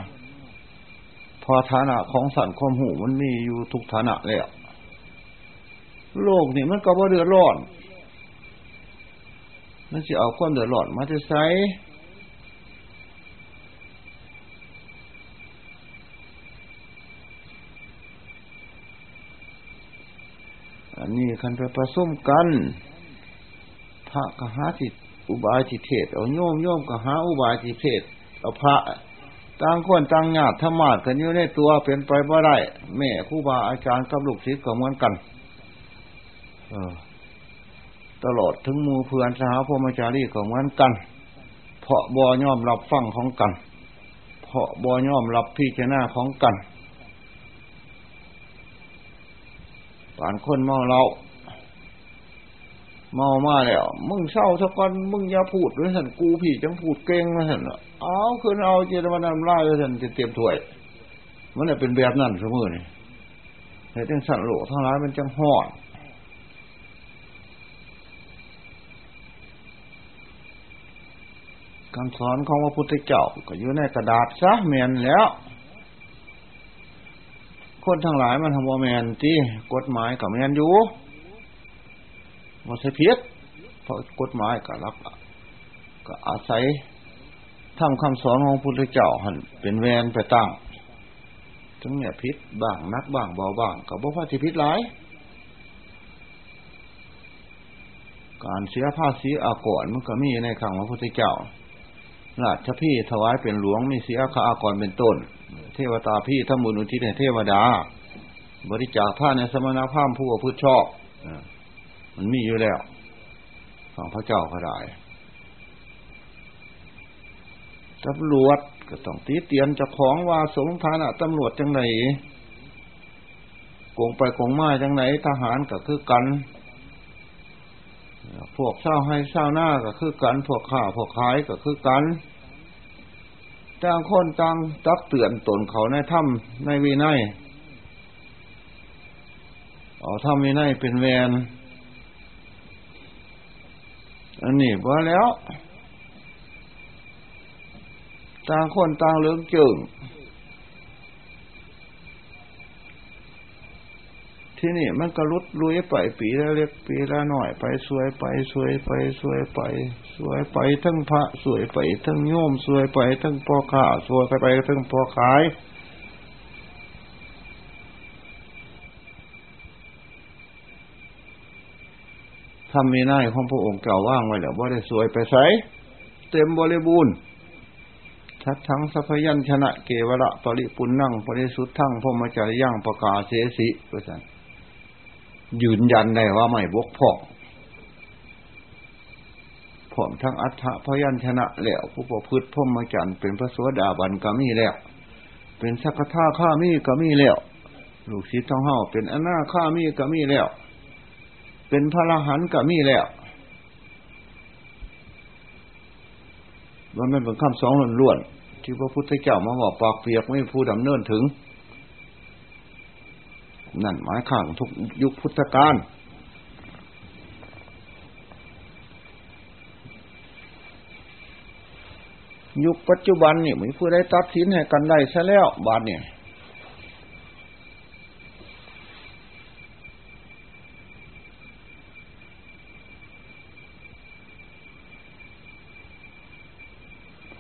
พอฐานะของสันความหูมันมีอยู่ทุกฐานะแล้วโลกนี่มันก็บ่เดือดร้อนมันจะเอาความเดือดร้อนมาจะใช้อันนี้คันไปผสมกัน พระกหาสิ อุบายทิเทศเอาโยมโยมกหาอุบายทิเทศเอาพระต่างคนต่างญาติธรรมากันอยู่ในตัวเป็นไปบ่ได้ แม่ครูบาอาจารย์กับลูกศิษย์ก็เหมือนกันตลอดถึงมูเพื่อนสหพมจารีก็เหมือนกัน เพราะบอย่อมรับฟังของกัน เพราะบอย่อมรับพิจารณาของกันปานคนเมาเรา เมามาแล้ว มึงเศร้าสักคนมึงอย่าพูดด้วยสันกูพี่จังพูดเก่งนะสันเอาคืนเอาเจตวันนำล่าด้วยสันเตรียมถ้วย มันเป็นแบบนั้นเสมอนี่แต่จังสันโลทั้งหลายมันจังหอดคำสอนของพระพุทธเจ้าก็อยู่ในกระดาษซะเมนแล้ว คนทั้งหลายมันทำว่าแมนที่กฎหมายกับแมนอยู่ มาใช่เพียรเพราะกฎหมายก็รับก็อาศัยทำคำสอนของพุทธเจ้าหันเป็นแวนไปตั้งทั้งเนี่ยพิษบ้างนักบ้างเบาบ้างกับบ่พาที่พิษหลาย การเสียภาษีอากรมันก็มีในคำของพระพุทธเจ้าราชพี่ถวายเป็นหลวงมีเสียคาอากรเป็นต้น เทวตาพี่ทำบุญอุทิศให้เทวดา บริจาคผ้าในสมณภาพผู้ประพืชชอบ มันมีอยู่แล้ว ของพระเจ้าก็ได้ตำรวจก็ต้องตีเตียนจะของว่าสงฐานะตำรวจจังไหนโกงไปโกงมาจังไหนทหารก็คือกันพวกเศร้าให้เศร้าหน้าก็คือกัน พวกข้าพวกขายก็คือกันต่างคนต่างตักเตือนตนเขาในถ้ำในวีไนเอาถ้ำวีไนเป็นแวน อันนี้ว่าแล้ว ต่างคนต่างเลือกจึงที่นี่มันก็ลุดลุยไปปีละเล็กปีละหน่อยไปสวยไปสวยไปสวยไป สวยไปทั้งพระสวยไปทั้งโยมสวยไปทั้งพ่อข้าสวยไปทั้งพ่อขาย ทำมีหน้าของพระองค์เก่าว่างไว้แล้วว่าได้สวยไปใสเต็มบริบูรณ์ทัดทั้งสัพยัญชนะเกวระปริปุณนั่งปริสุทธังพมจริยังประกาศเสสิก็สันยืนยันได้ว่าไม่บกพร่องผอมทั้งอัฏฐพยัญชนะแล้วผู้ประพฤติพมจรรย์เป็นพระสวสดาบันก็มีแล้ว เป็นสักทาข้ามีก็มีแล้วลูกศิษย์ท้องเฮาเป็นอนาข้ามีก็มีแล้ว เป็นพระรหันก็มีแล้วมันเป็นคำสองล้วนๆที่พระพุทธเจ้ามาบอกปากเปียกไม่ผู้ดำเนินถึง นั่นหมายข้างทุกยุคพุทธกาลยุคปัจจุบันนี่มีผู้ได้ตัดสินให้กันได้ซะแล้วบาดเนี่ย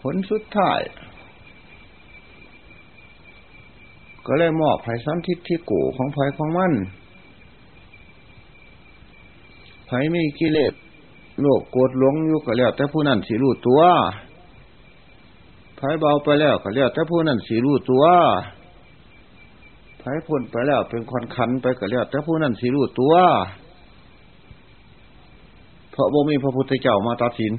ผลสุดท้าย ก็เลยมอบไผ่สันทิฏฐิโกของไผ่ของมันไผ่มีกิเลสโลกโกรธหลงอยู่ก็แล้วแต่ผู้นั้นสิรู้ตัวไผ่เบาไปแล้วก็แล้วแต่ผู้นั้นสิรู้ตัวไผ่พ้นไปแล้วเป็นควันคันไปก็แล้วแต่ผู้นั้นสิรู้ตัวเพราะบ่มีพระพุทธเจ้ามาตัดสิน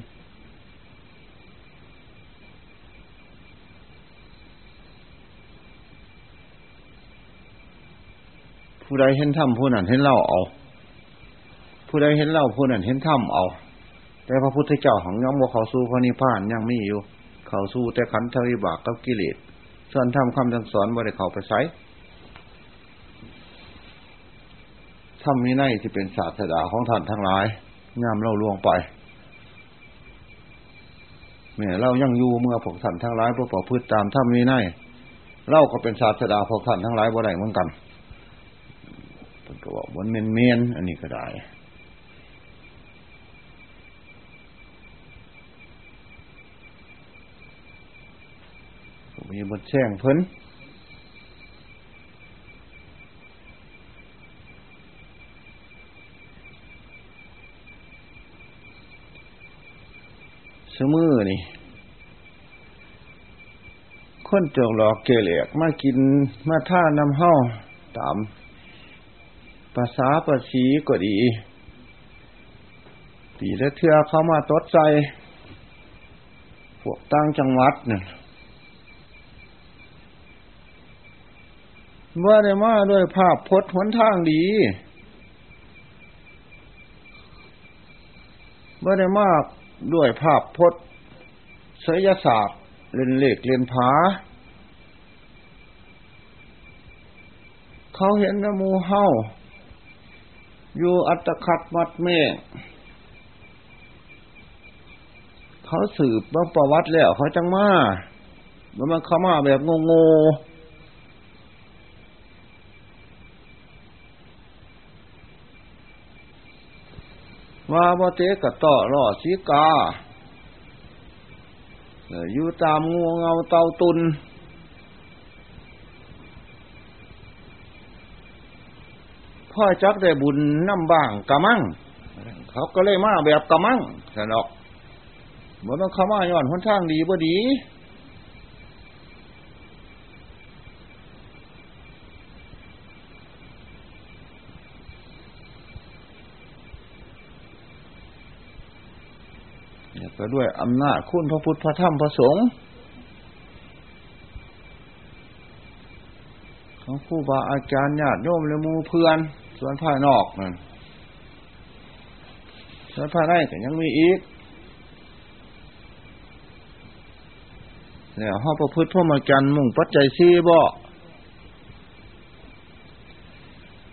ผู้ใดเห็นถ้ำผู้นั้นเห็นเล่าเอา ผู้ใดเห็นเล่าผู้นั้นเห็นถ้ำเอา แต่พระพุทธเจ้าของย่อมว่เขาสู้พระนิพพานยังมีอยู่ เขาสู้แต่ขันธวิบากกับกิเลสส่วนทำคำสอนว่าได้เขาไปใช้ถ้ามีในที่เป็นศาสดาของท่านทั้งหลายงามเล่าลวงไปเมื่อเรายังอยู่เมื่อพวกท่านทั้งหลายพวกประพฤติตามถ้ามีในเล่าก็เป็นศาสดาพวกท่านทั้งหลายบ่ได้เหมือนกัน ก็บอกบนเมนเมนอันนี้ก็ได้มีบทแช่งเพิ่นสมือนี่ คนจงหลอกเกลียกมากินมาท่านำเห้าตาม ภาษาภาษีก็ดีตีและเทือเข้ามาตดใจ พวกตั้งจังหวัดเนี่ยเมื่อได้มาด้วยภาพพจน์หนทางดีเมื่อได้มาด้วยภาพพจน์ศิลศาสตร์เรียนเลขเรียนผาเขาเห็นนมูเฮา อยู่อัตคัดมัดเมฆเขาสืบบ้างประวัติแล้ว เขาจังมามันมันเข้ามาแบบงงว่าบ่เตกะต่อรอสีกาอยู่ตามงูเงาเตาตุน พ่อจักได้บุญน้ำบ้างกะมั่งเขาก็เลยมาแบบกะมั่งสนอกมันต้องเขามาย้อนหนทางดีบ่ดีก็ด้วยอำนาจคุณพระพุทธพระธรรมพระสงฆ์ของผู้บาอาจารย์ญาติโยมและมูเพื่อน ส่วนภายนอกนั่นส่วนภายในก็ยังมีอีกเนี่ยห้องประพฤติพ่อมาจันมุ่งปัจจัยซีบ่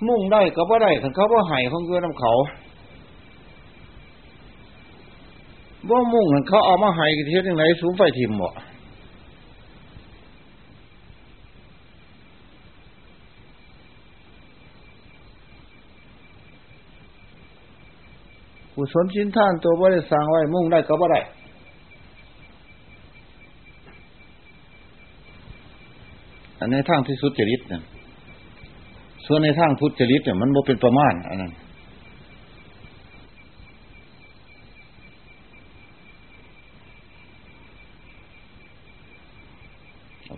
มุ่งได้ก็บ่ได้ถึงเขาบ่หายของเกลือน้ำเขาบ่มุ่งเขาเอามาหายกันเทียยังไงสูงไฟทิมบ่ กุศลชิ้นท่านตัวบ่ได้สร้างไว้มุ่งได้ก็บ่ได้อันในทางที่สุดจริตเนี่ยส่วนในทางทุจริตเนี่ยมันบ่เป็นประมาณอันนั้น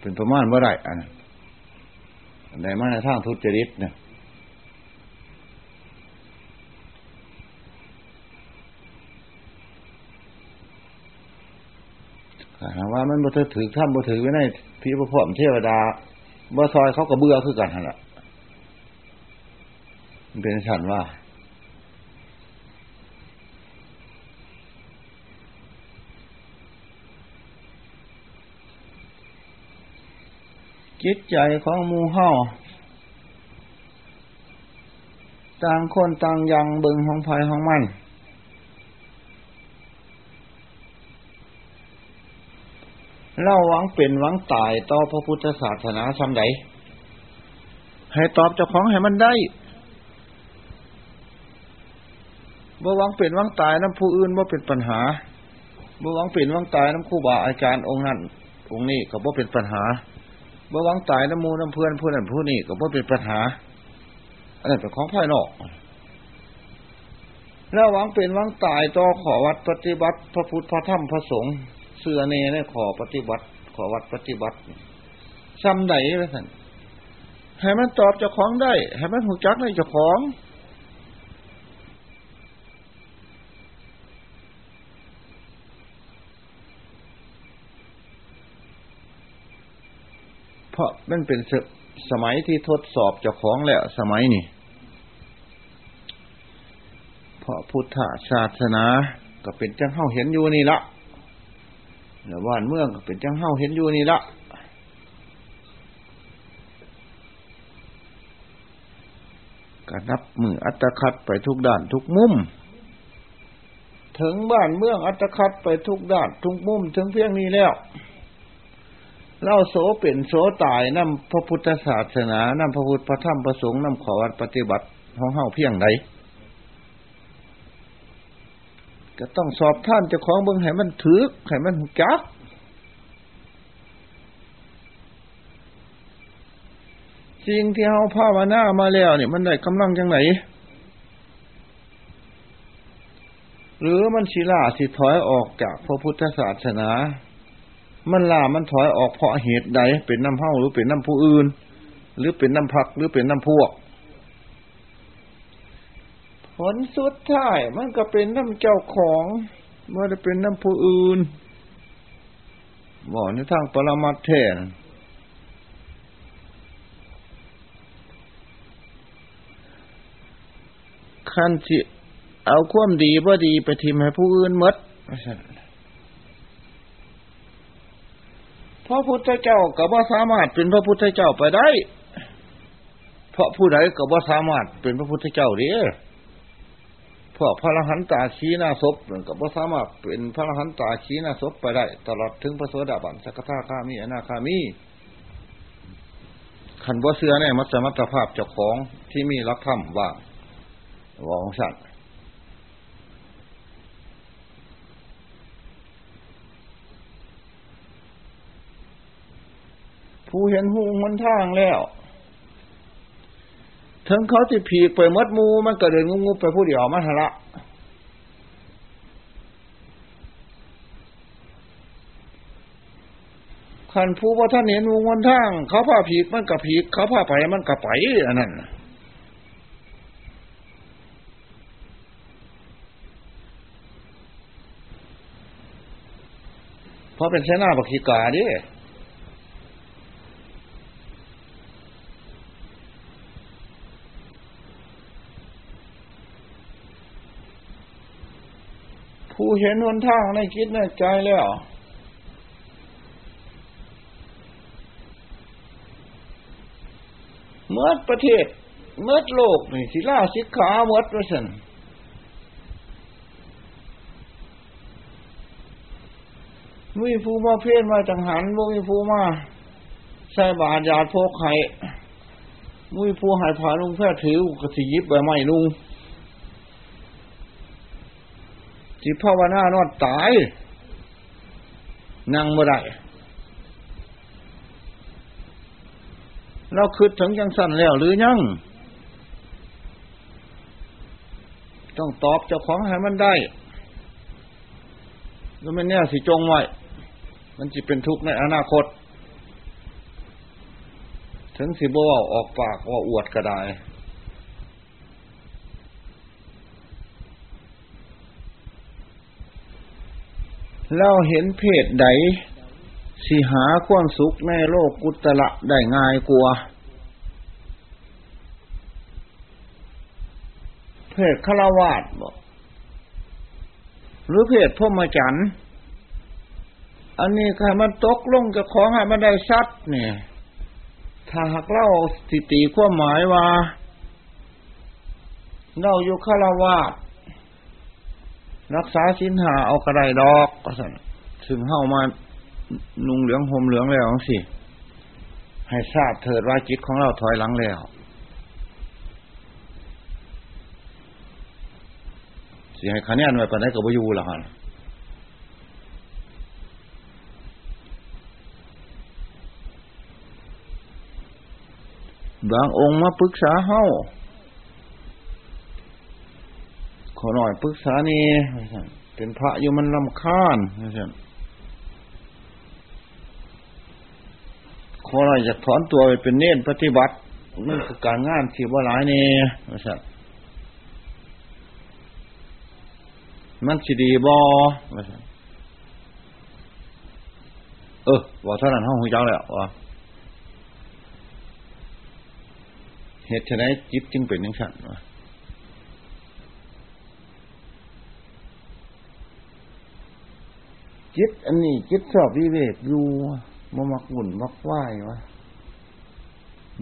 เป็นประมาณว่าได้อันนั้นในมาในทางทุจริตเนี่ย ว่ามันบ่ถือถือท่านบ่ถือไว้ในพี่พระพรหมเทวดาบ่ซอยเขาก็เบื่อคือกันหั่นล่ะมันเป็นฉันว่าจิตใจของมูเฮาต่างคนต่างยังเบิงของภัยของมัน เล่าหวังเป็นหวังตายต่อพระพุทธศาสนาซ้ำใดให้ตอบเจ้าของให้มันได้บ่หวังเป็นหวังตายน้ำผู้อื่นบ่เป็นปัญหาบ่หวังเป็นหวังตายน้ำคู่บาอาจารย์องค์นั้นองค์นี้ก็บ่เป็นปัญหาบ่หวังตายน้ำมูน้ำเพื่อนผู้นั้นผู้นี้ก็บ่เป็นปัญหาอันนั้นเป็นของภายนอกแล้วหวังเป็นหวังตายต่อขอวัดปฏิบัติ พระพุทธพระธรรมพระสงฆ์ เสือเนเนี่ยขอปฏิบัติ ขอวัดปฏิบัติซ้ำไหนละท่านให้มันตอบเจ้าของได้ให้มันหูจักในเจ้าของเพราะมันเป็นสมัยที่ทดสอบเจ้าของแล้วสมัยนี้เพราะพุทธศาสนาก็เป็นจังเข้าเห็นอยู่นี่ละ แล้วบ้านเมืองเป็นจังเข้าเห็นอยู่นี่ละก็นับมืออัตคัดไปทุกด้านทุกมุม ถึงบ้านเมืองอัตคัดไปทุกด้านทุกมุม ถึงเพียงนี้แล้วเล่าโสเป็นโสตายนำพระพุทธศาสนานำพระพุทธพระธรรมพระสงฆ์นำขอวัดปฏิบัติของเฮาเพียงใด ก็ต้องสอบท่านเจ้าของเบิ่งให้มันถือให้มันจักสิ่งที่เฮาภาวนามาแล้วเนี่ยมันได้กำลังจังไหน หรือมันศิลาสิถอยออกจากพระพุทธศาสนา มันล่ามันถอยออกเพราะเหตุใด เป็นน้ำเฮาหรือเป็นน้ำผู้อื่น หรือเป็นน้ำพักหรือเป็นน้ำพวก ผลสุดท้ายมันก็เป็นน้ำเจ้าของเมื่อจะเป็นน้ำผู้อื่นบอกในทางปรมัตเทนขั้นที่เอาความดีบ่ดีไปทิมให้ผู้อื่นมดพระพุทธเจ้าก็บ่สามารถเป็นพระพุทธเจ้าไปได้ เพราะผู้ใดก็บ่สามารถเป็นพระพุทธเจ้าเด้เพราะพระรหันตาชีนาศพก็บ่สามารถเป็นพระรหันตาชีนาศพไปได้ ตลอดถึงพระโสดาบันสักทาคามีอนาคามีขันบ่เสือเนี่ยมัสมัตภาพเจ้าของที่มีรักธรรมว่าวองสัตว์ผู้เห็นหูมันทางแล้ว ถึงเขาที่ผีไปมดมูมันก็เดินงุบไปผู้เดียวมาทละขันผู้ว่าท่านเห็นวงวันทาง เขาพาผีมันกับผีเขาพาไปมันกับไปอันนั้นเพราะเป็นเสนาบักขีกาดิ เห็นวนทางในคิดในใจแล้ว เมื่อประเทศ เมื่อโลกนี่สิล่าสิขาเมื่อประสันมีผู้มาเพี้ยนมาจังหันมีผู้มาใส่บาดยาโพกไข่มีผู้หายผ่าลุงแพทย์ถือกระสียิบใบไม้ลุง สิภาวนานอดตายนั่งบ่ได้เราคืดถึงยังสั่นแล้วหรือยัง ต้องตอบเจ้าของให้มันได้แล้วมันเนี่ยสิจงไว้ มันจะเป็นทุกข์ในอนาคต ถึงสิบ่าออกปากว่าอวดก็ได้ เราเห็นเพศใดสิหาความสุขในโลกกุตละได้ง่ายกว่าเพศฆราวาสบอกหรือเพศพ่มจันอันนี้ใครมันตกลงจะของให้มันได้ชัดเนี่ย ถ้าหากเล่าสถิติความหมายว่า เราอยู่ฆราวาส รักษาสินหาเอากระไดดอกก็สั่นถึงเข้ามานุ่งเหลืองห่มเหลืองแล้วสิให้ทราบเถิดว่าจิตของเราถอยหลังแล้ว สิให้คะแนนไว้ปานใดก็บ่อยู่ล่ะฮะบางองค์มาปรึกษาเฮา ขอหน่อยปรึกษานี่เป็นพระอยู่มันลำคาญขอหน่อยจะถอนตัวไปเป็นเน้นปฏิบัติมันคือการงานที่ว่าหลายนี่นะครับมันสิดีบอเออว่าเท่านั้นห้องหูเจ้าแล้วว่าเหตุไฉนจิตจึงเป็นอย่างฉันวะ จิตอันนี้จิตชอบวิเวกอยู่บ่มักหุ่นมักไหววะ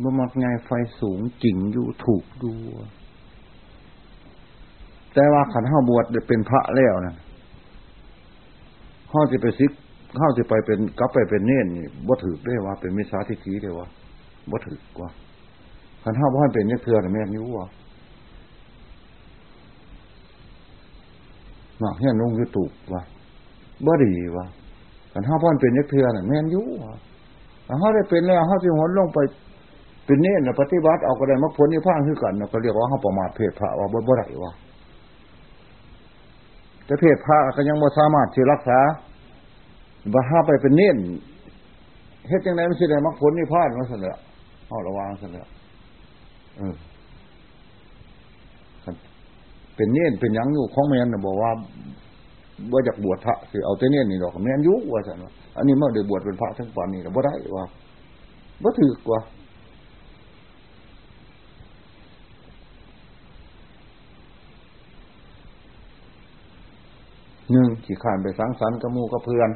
บ่มักไงไฟสูงจริงอยู่ถูกดูแต่ว่าขันห้าบวชเป็นพระแล้วนะห้าจะไปซิกห้าจะไปเป็นกลับไปเป็นเน่นนี่บ่ถือได้ว่าเป็นมิสาทิฏฐิได้ว่าบ่ถือกว่าขันห้าบ่ให้เป็นเนี่ยเถื่อนแม่นิ้วว่าหนักเฮียนุ่งยุตุว่า บ่ดีว่าขันห้าพ่อนเป็นเนี่ยเถื่อนแม่นิ้วว่าถ้าได้เป็นแล้วห้าจะหนลงไป เป็นเน่นปฏิบัติเอาก็ได้มาพ้นนี่พังขึ้นกันก็เรียกว่าห้าประมาทเพศพระว่าบ่ได้ว่าแต่เพศพระก็ยังบ่สามารถที่รักษาบ่ห้าไปเป็นเน้นเฮ็ดจังไดมันสิได้มรรคผลนิพพานมาซั่นแหละเอาระวังซั่นแหละเออเป็นเน้นเป็นยังอยู่ของแมนน่ะบอกว่า บ่อยากบวชพระสิเอาแต่เน้นนี่ดอกแม่นยู่ว่าซั่นว่าอันนี้เมื่อได้บวชเป็นพระทั้งปานนี้บ่ได้ว่าบ่ถือกว่าหนึ่งขี่ขานไปสังสรรค์กับมูกับเพื่อน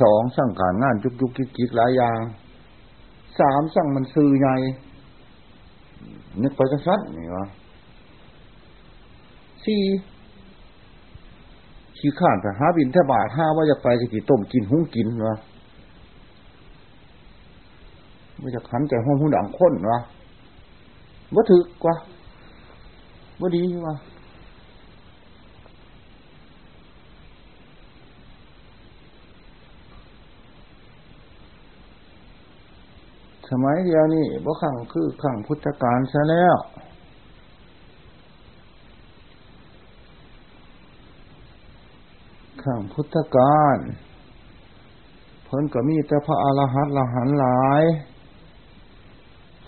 สองสร้างการงานจุกจุกกิกกิกหลายอย่างสามสร้างมันซื้อไงนึกไปจะสั้นนี่วะสี่ ขี่ข้านไปหาบินแทบาทห้าว่าจะไปจะกี่ต้มกินหุ้งกินวะไม่จะขันใจห้องหุ้งดังข้นวะว่าถือกว่าว่าดีวะสมัยเดียวนี่บ่ขังคือขังพุทธการซะแล้ว ขังพุทธการเพิ่นก็มีแต่พระอรหันต์ละหันหลาย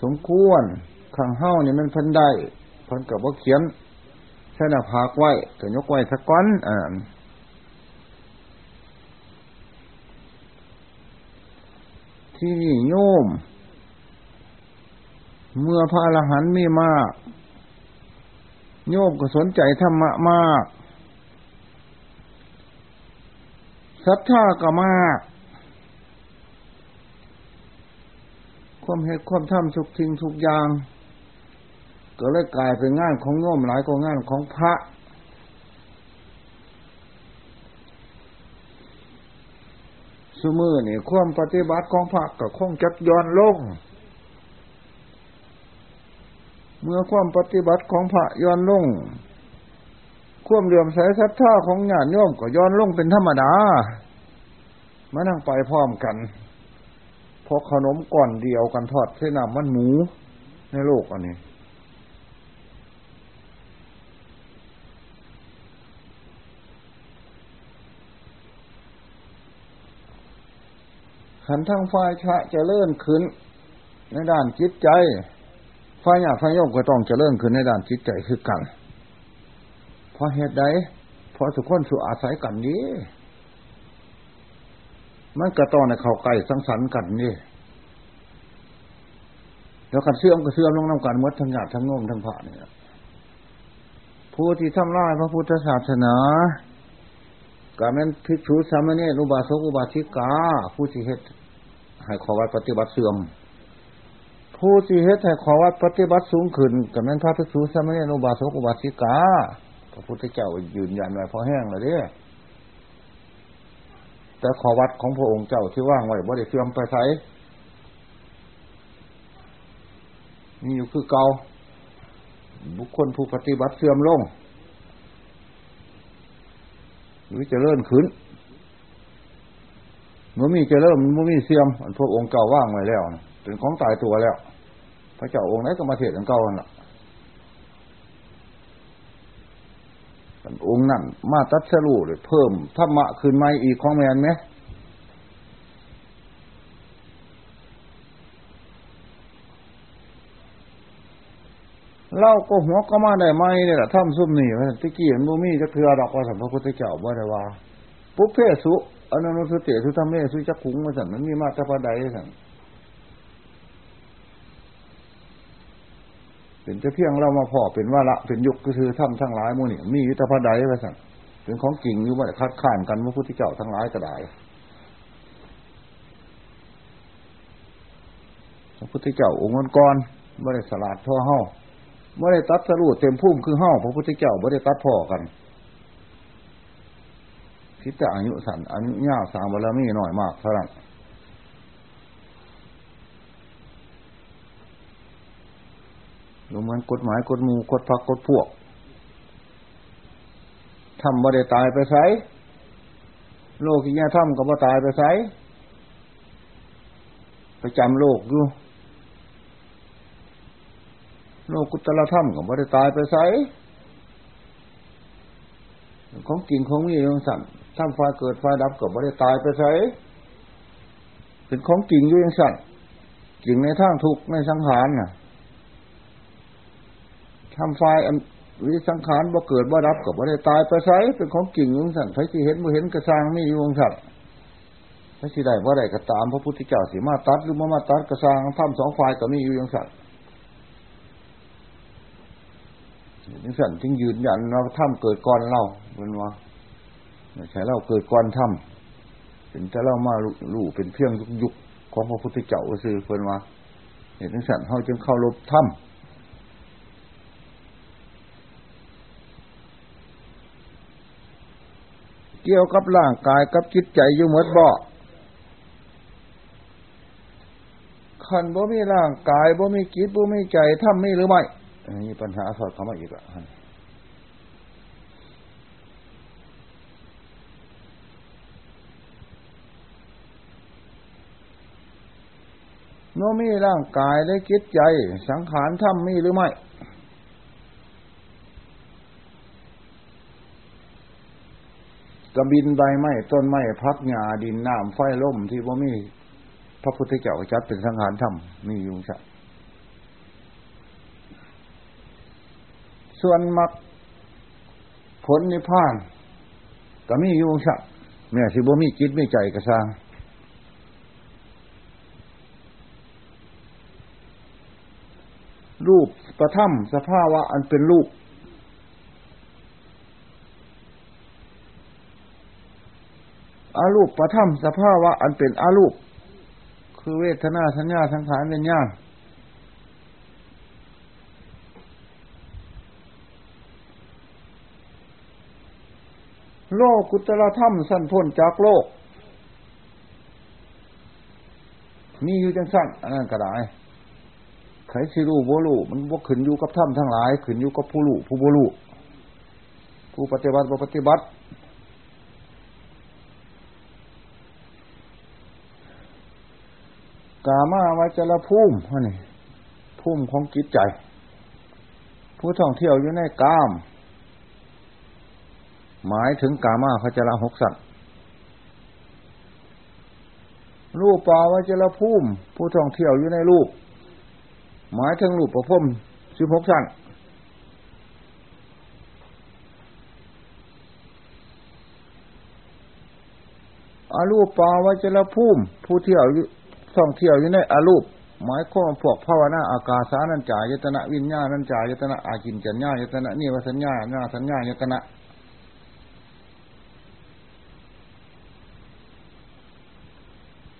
สมควรขังเฮ้าเนี่ยมันเพิ่นได้เพิ่นกับว่าเขียนใช่หน้าผากไว้ก็ยกไว้สักก้อนอ่าที่นี่โยม เมื่อพระอรหันต์มีมาก โยมก็สนใจธรรมะมาก ศรัทธาก็มาก ความเหตุความทำทุกทิ้งทุกอย่าง ก็เลยกลายเป็นงานของโยมหลายกว่างานของพระสมือนี่ความปฏิบัติของพระก็คงจัดย้อนลง เมื่อความปฏิบัติของพระย้อนลง ควมเลื่อมใสศรัทธาของญาติโยมก็ย้อนลงเป็นธรรมดา มานั่งไปพร้อมกันพอขนมก่อนเดียวกันทอดเส้นน้ำมันหมูในโลกอันนี้ขันทั้งฝ่ายชะจะเลื่อนขึ้น ในด้านจิตใจฝ่ายญาฝ่ายโยมก็ต้องจะเจริญขึ้นในด้านจิตใจคือกัน เพราะเหตุใดเพราะทุกคนสู่อาศัยกันนี้มันกระต้อนในเข่าไก่สังสรรค์กันนี่แล้วกันเสื่อมก็เสื่อมลงน้ำกันมดทั้งหยาดทั้งโน้มทั้งผ่าเนี่ยผู้ที่ทำลายพระพุทธศาสนาการนั้นพิกชูสามเณรอุบาสกอุบาสิกา ผู้ที่เหตุให้ขอวัดปฏิบัติเสื่อม ผู้ที่เหตุให้ขอวัดปฏิบัติสูงขึ้นกับนั้นพระพิกชูสามเณรอุบาสกอุบาสิกา ระพุทธเจ้ายืนยันไว้พอแห้งเลยเด้แต่ขอวัดของพระองค์เจ้าที่ว่างไว้บ่ได้เสื่อมไปใช้มีอยู่คือเกาบุคคลผู้ปฏิบัติเสื่อมลง หรือจะเลื่อนขึ้นเมื่อมีจะเริ่มเมื่อมีเสื่อมพวกองค์เก่าว่างไว้แล้ว เป็นของตายตัวแล้ว พระเจ้าองค์ไหนก็มาเทศกันเก่าน่ะ องค์นั่นมาตัดสรุเลยเพิ่มธรรมะขึ้นมาอีกของแมนไหมเล่าก็หัวก็มาได้ไหมเนี่ยแหละถ้ำซุ่มนี่ว่าตะกี้เห็นบูมีจะเถือดอกว่าสัมพระพุทธเจ้าว่าได้ว่าปุ๊บเพสุอนันสุเตสุธรรมเมสุจักขุงมาสั่นมันมีมาตรพใดสั่น เป็นจะเพียงเรามาพอเป็นว่าละเป็นยุคก็คือถ้ำทั้งหลายมูนี่มียุทธพใดว่าสั่นเป็นของจริงอยู่ว่าคัดค้านกันพระพุทธเจ้าทั้งหลายก็ได้พระพุทธเจ้าองค์ก่อนไม่ได้สลาดท่อเฮ้าไม่ได้ตัดสรุปเต็มพุ่มคือห้าพระพุทธเจ้าไม่ได้ตัดพ่อกันคิดแต่อายุสันอายุยาวสามบารมีหน่อยมากเท่านั้น รู้เหมือนกฎหมายกฎมูกฎพักกฎพวกทำบ่ได้ตายไปไสโลกที่เนี่ทำก็บ่ตายไปไสไปจำโลกอยู่ โลกุตละธรรมก็บ่ได้ตายไปไสของกินของมีของสั่นถ้าไฟเกิดไฟดับก็บ่ได้ตายไปไสเป็นของจริงอยู่ย่างสั่นจริงในทางทุกในสังขารน่ะ ทำไฟอันวิสังขารบ่เกิดบ่ดับก็บ่ได้ตายไปไสเป็นของจริงอยู่สั่นใครที่เห็นบ่เห็นกระซางไม่อยู่สั่นพระสิได้บ่ได้ก็ตามพระพุทธเจ้าสิมาตัดหรือมามาตัดกระซางทำสองฝ่ายก็มีอยู่อย่างสั่นนี่สั่นจึงยืนยันเราถ้ำเกิดก่อนเราเป็นว่าใช่เราเกิดก่อนถ้ำเป็นแต่เรามาลู่เป็นเพียงยุคของพระพุทธเจ้าซื้อเพิ่นว่าเห็นสั่นเขาจึงเข้ารบถ้ำ เกี่ยวกับร่างกายกับจิตใจอยู่หมดบ่ขันบ่มีร่างกายบ่มีจิตบ่มีใจถ้ำมีหรือไม่นี่ปัญหาสอดเข้ามาอีกอะโนมีร่างกายและคิดใจ สังขารถ้ำมีหรือไม่ กระบินใบไม้ต้นไม้พักหญ้าดินน้ำไฟล่มที่ว่ามีพระพุทธเจ้าจัดเป็นสังขารถ้ำมีอยู่ใช่ส่วนมักผลนิพพานก็มีอยู่สักแม่สิบ่มีจิตไม่ใจกระซังรูปประทับสภาวะอันเป็นรูป อารูปประทับสภาวะอันเป็นอารูป คือเวทนาสัญญาสังขารเป็นญาณโลกกุตละธรรมสั้นพ้นจากโลก มีอยู่จังสั้นอันนั้นก็ได้ใครสิรู้บ่รู้มันบ่ขึ้นอยู่กับธรรมทั้งหลาย ขึ้นอยู่กับผู้รู้ผู้บ่รู้ผู้ปฏิบัติบ่ปฏิบัติ กามาวาจรภูมินี่ภูมิของจิตใจ ผู้ท่องเที่ยวอยู่ในกาม หมายถึงกามาพระจระหกสัตว์รูปปาวจระพุ่มผู้ท่องเที่ยวอยู่ในรูป หมายถึงรูปประพุ่มสิบหกสัตว์ออารูปปาวจรภูมิ ผู้เที่ยว ท่องเที่ยวอยู่ในอารูปหมายความพวกภาวนาอากาสานัญจายตนะวิญญาณัญจายตนะอากินจัญญายตนะนิวสัญญาหน้าสัญญายตนะ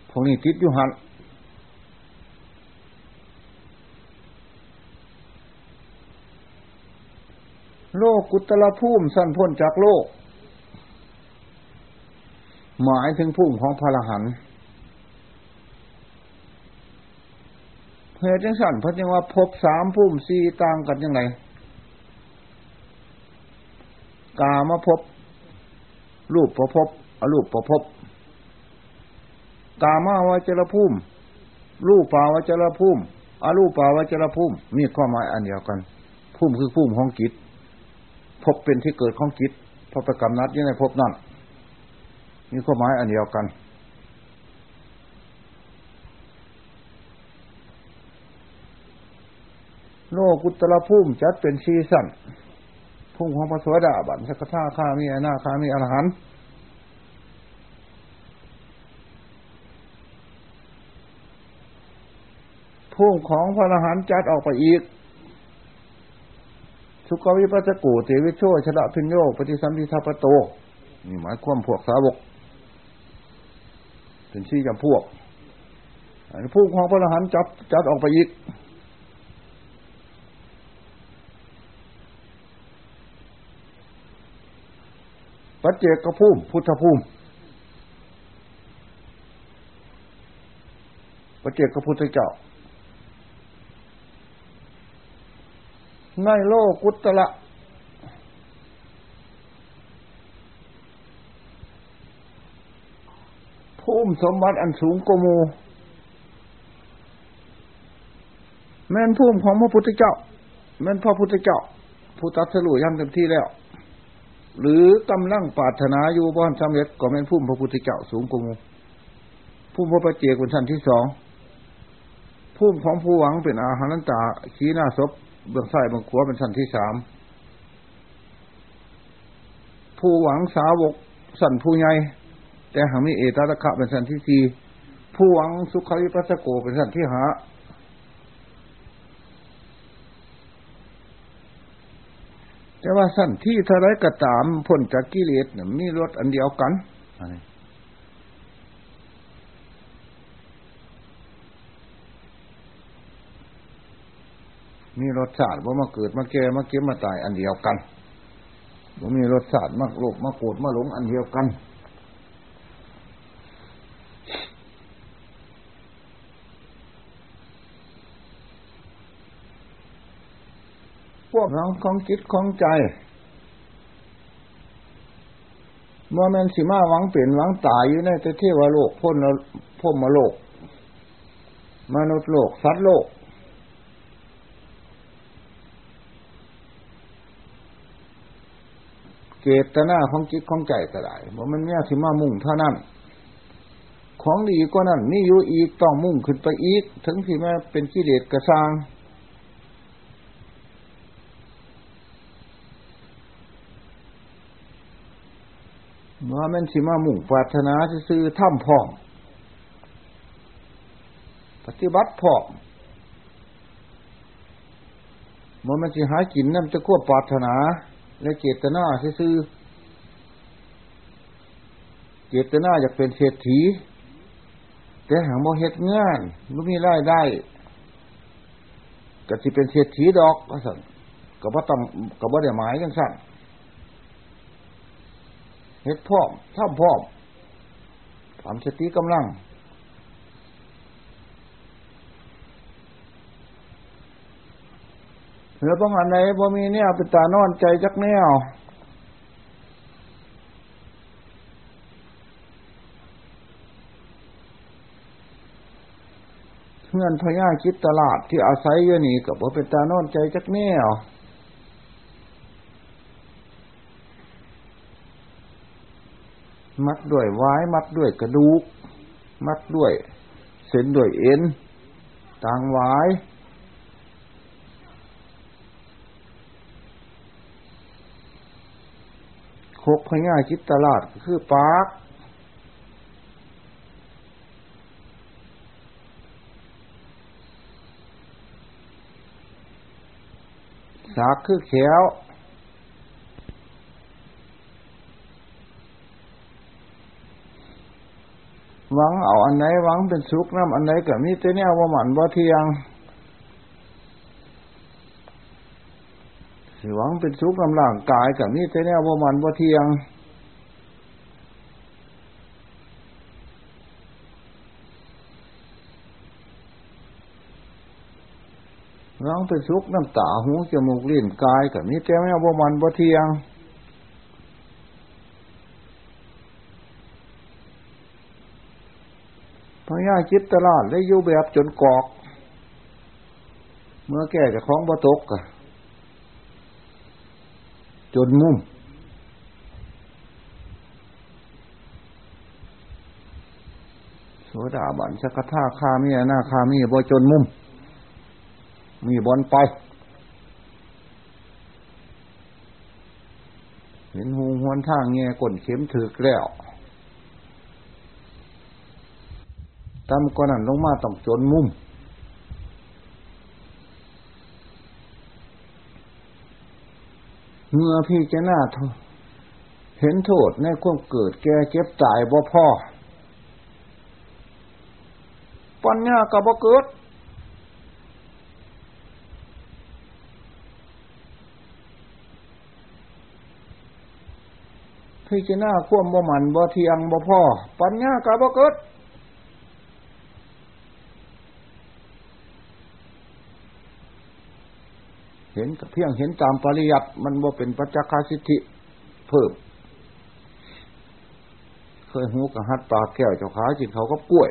พวกนี้ติดอยู่หันโลกกุตละภูมิสั้นพ้นจากโลก หมายถึงภูมิของพระรหันต์ เหตุจังสั่นพระจังว่าพบสามภูมิสี่ต่างกันยังไงกามาพบรูปประพบอรูปประพบกามาวจรภูมิรูปปาวจรภูมิอรูปปาวจรภูมิมีข้อหมายอันเดียวกันภูมิคือภูมิของจิตพบเป็นที่เกิดของจิตพอไปกำนัดยังไงพบนั่นมีข้อหมายอันเดียวกัน โลกุตละพุ่มจัดเป็นชีสันพุ่มของพระสวสดาบันสักท่าข้ามีอนาข้ามีอรหันพุ่มของพระอรหันจัดออกไปอีกสุกวิปัสสกูเตวิโชชละพิญโยปฏิสัมพิทาปโตนี่หมายความพวกสาวกเป็นชี้จำพวกพุ่มของพระอรหันจับจัดออกไปอีก ปัจเจกภูมิพุทธภูมิปัจเจกพุทธเจ้าในโลกุตละภูมิสมบัติอันสูงกมูแม่นภูมิของพระพุทธเจ้าแม่นพระพุทธเจ้าผู้ตัดสรุย่ำเต็มที่แล้ว หรือกำลังปรารถนาอยู่บ้านสำเร็จก็เป็นผู้พระพุทธเจ้าสูงกว่ามูผู้พระประเจกเป็นชั้นที่สองผู้ของผู้หวังเป็นอาหารนันตาขีหน้าศพเบื้องซ้ายเบื้องขวาเป็นชั้นที่สามผู้หวังสาวกสันผู้ใหญ่แต่หางมีเอตตะคะเป็นชั้นที่สี่ผู้หวังสุขวิปัสสโกเป็นชั้นที่ห้า แต่ว่าสั้นที่ทะเลกระตามพ้นจากกิเลสเนี่ยมีรถอันเดียวกันมีรสชาติว่ามาเกิดมาแก่มาเก็บมาตายอันเดียวกันว่ามีรสชาติมาโลภมาโกรธมาหลงอันเดียวกัน วกเราของจิตของใจเมื่อมันสิมาหวังเปลี่ยนหวังตายอยู่ในเทวโลกพ้นพ้นมาโลก มนุษย์โลก สัตว์โลก เกตนาของจิตของใจก็ได้เพรามันเนี่ยสิมามุ่งเท่านั้น ของดีก็นั่นนี่อยู่อีกต้องมุ่งขึ้นไปอีก ถึงที่แม้เป็นกิเลสกระซัง ว่ามันสิมามุ่งปรารถนาซื้อถ้ำพร้อม ปฏิบัติพร้อมมันมันสิหากินนั่นจะควบปรารถนา และเจตนาซื้อเจตนาอยากเป็นเศรษฐี แต่หางโมเหตุงานไม่มีรายได้ก็สิเป็นเศรษฐีดอกก็สั่งก็บ่ต้องก็บ่ได้หมายจังสั่ง เฮ็ดพร้อมทำพร้อมทำสติกำลังแล้วบางอันไหนบ่มีเนี่ยเป็นตานอนใจจักแนวเงินพญาคิดตลาดที่อาศัยอยู่นี่กับว่าเป็นตานอนใจจักแนว มัดด้วยวายมัดด้วยกระดูก มัดด้วย เส้นด้วยเอ็นต่างวายหกพญาจิตตลาดคือปากสากคือแขว หวังเอาอันไหนหวังเป็นสุขน้ำอันไหนก็มีแต่เนี่ยว่าหมันว่าเทียงสิหวังเป็นสุขน้ำร่างกายกับมีแต่เนี่ยว่าหมันว่าเทียงร้องเป็นสุกน้ำตาหูจมูกลิ้นกายกับนี้แต่แม่บ่มันบ่เทียง พญาจิตตลาดได้อยู่แบบจนกอก เมื่อแก่จะคล้องบ่ตกอะจนมุมโสดาบันสักท่าคามีหน้าคามีบ่จนมุม มีบอลไป เห็นหูหวนทางเงี้ยก้นเข็มถือแล้ว ตำก้อนนั้นลงมาต้องจนมุมเมื่อพี่จะหน้าเห็นโทษในความเกิดแก่เก็บตายบ่พ่อปัญญากับบ่เกิดพิจารณาควมบ่มันบ่เทียงบ่พ่อ ปัญญากาบ่เกิด เห็นเพียงเห็นตามปริยัติมันบ่าเป็นปัจจคสิทธิเพิ่ม เคยหูกับฮัดปลาแก้วเจ้าขาจินเขาก็ป่วย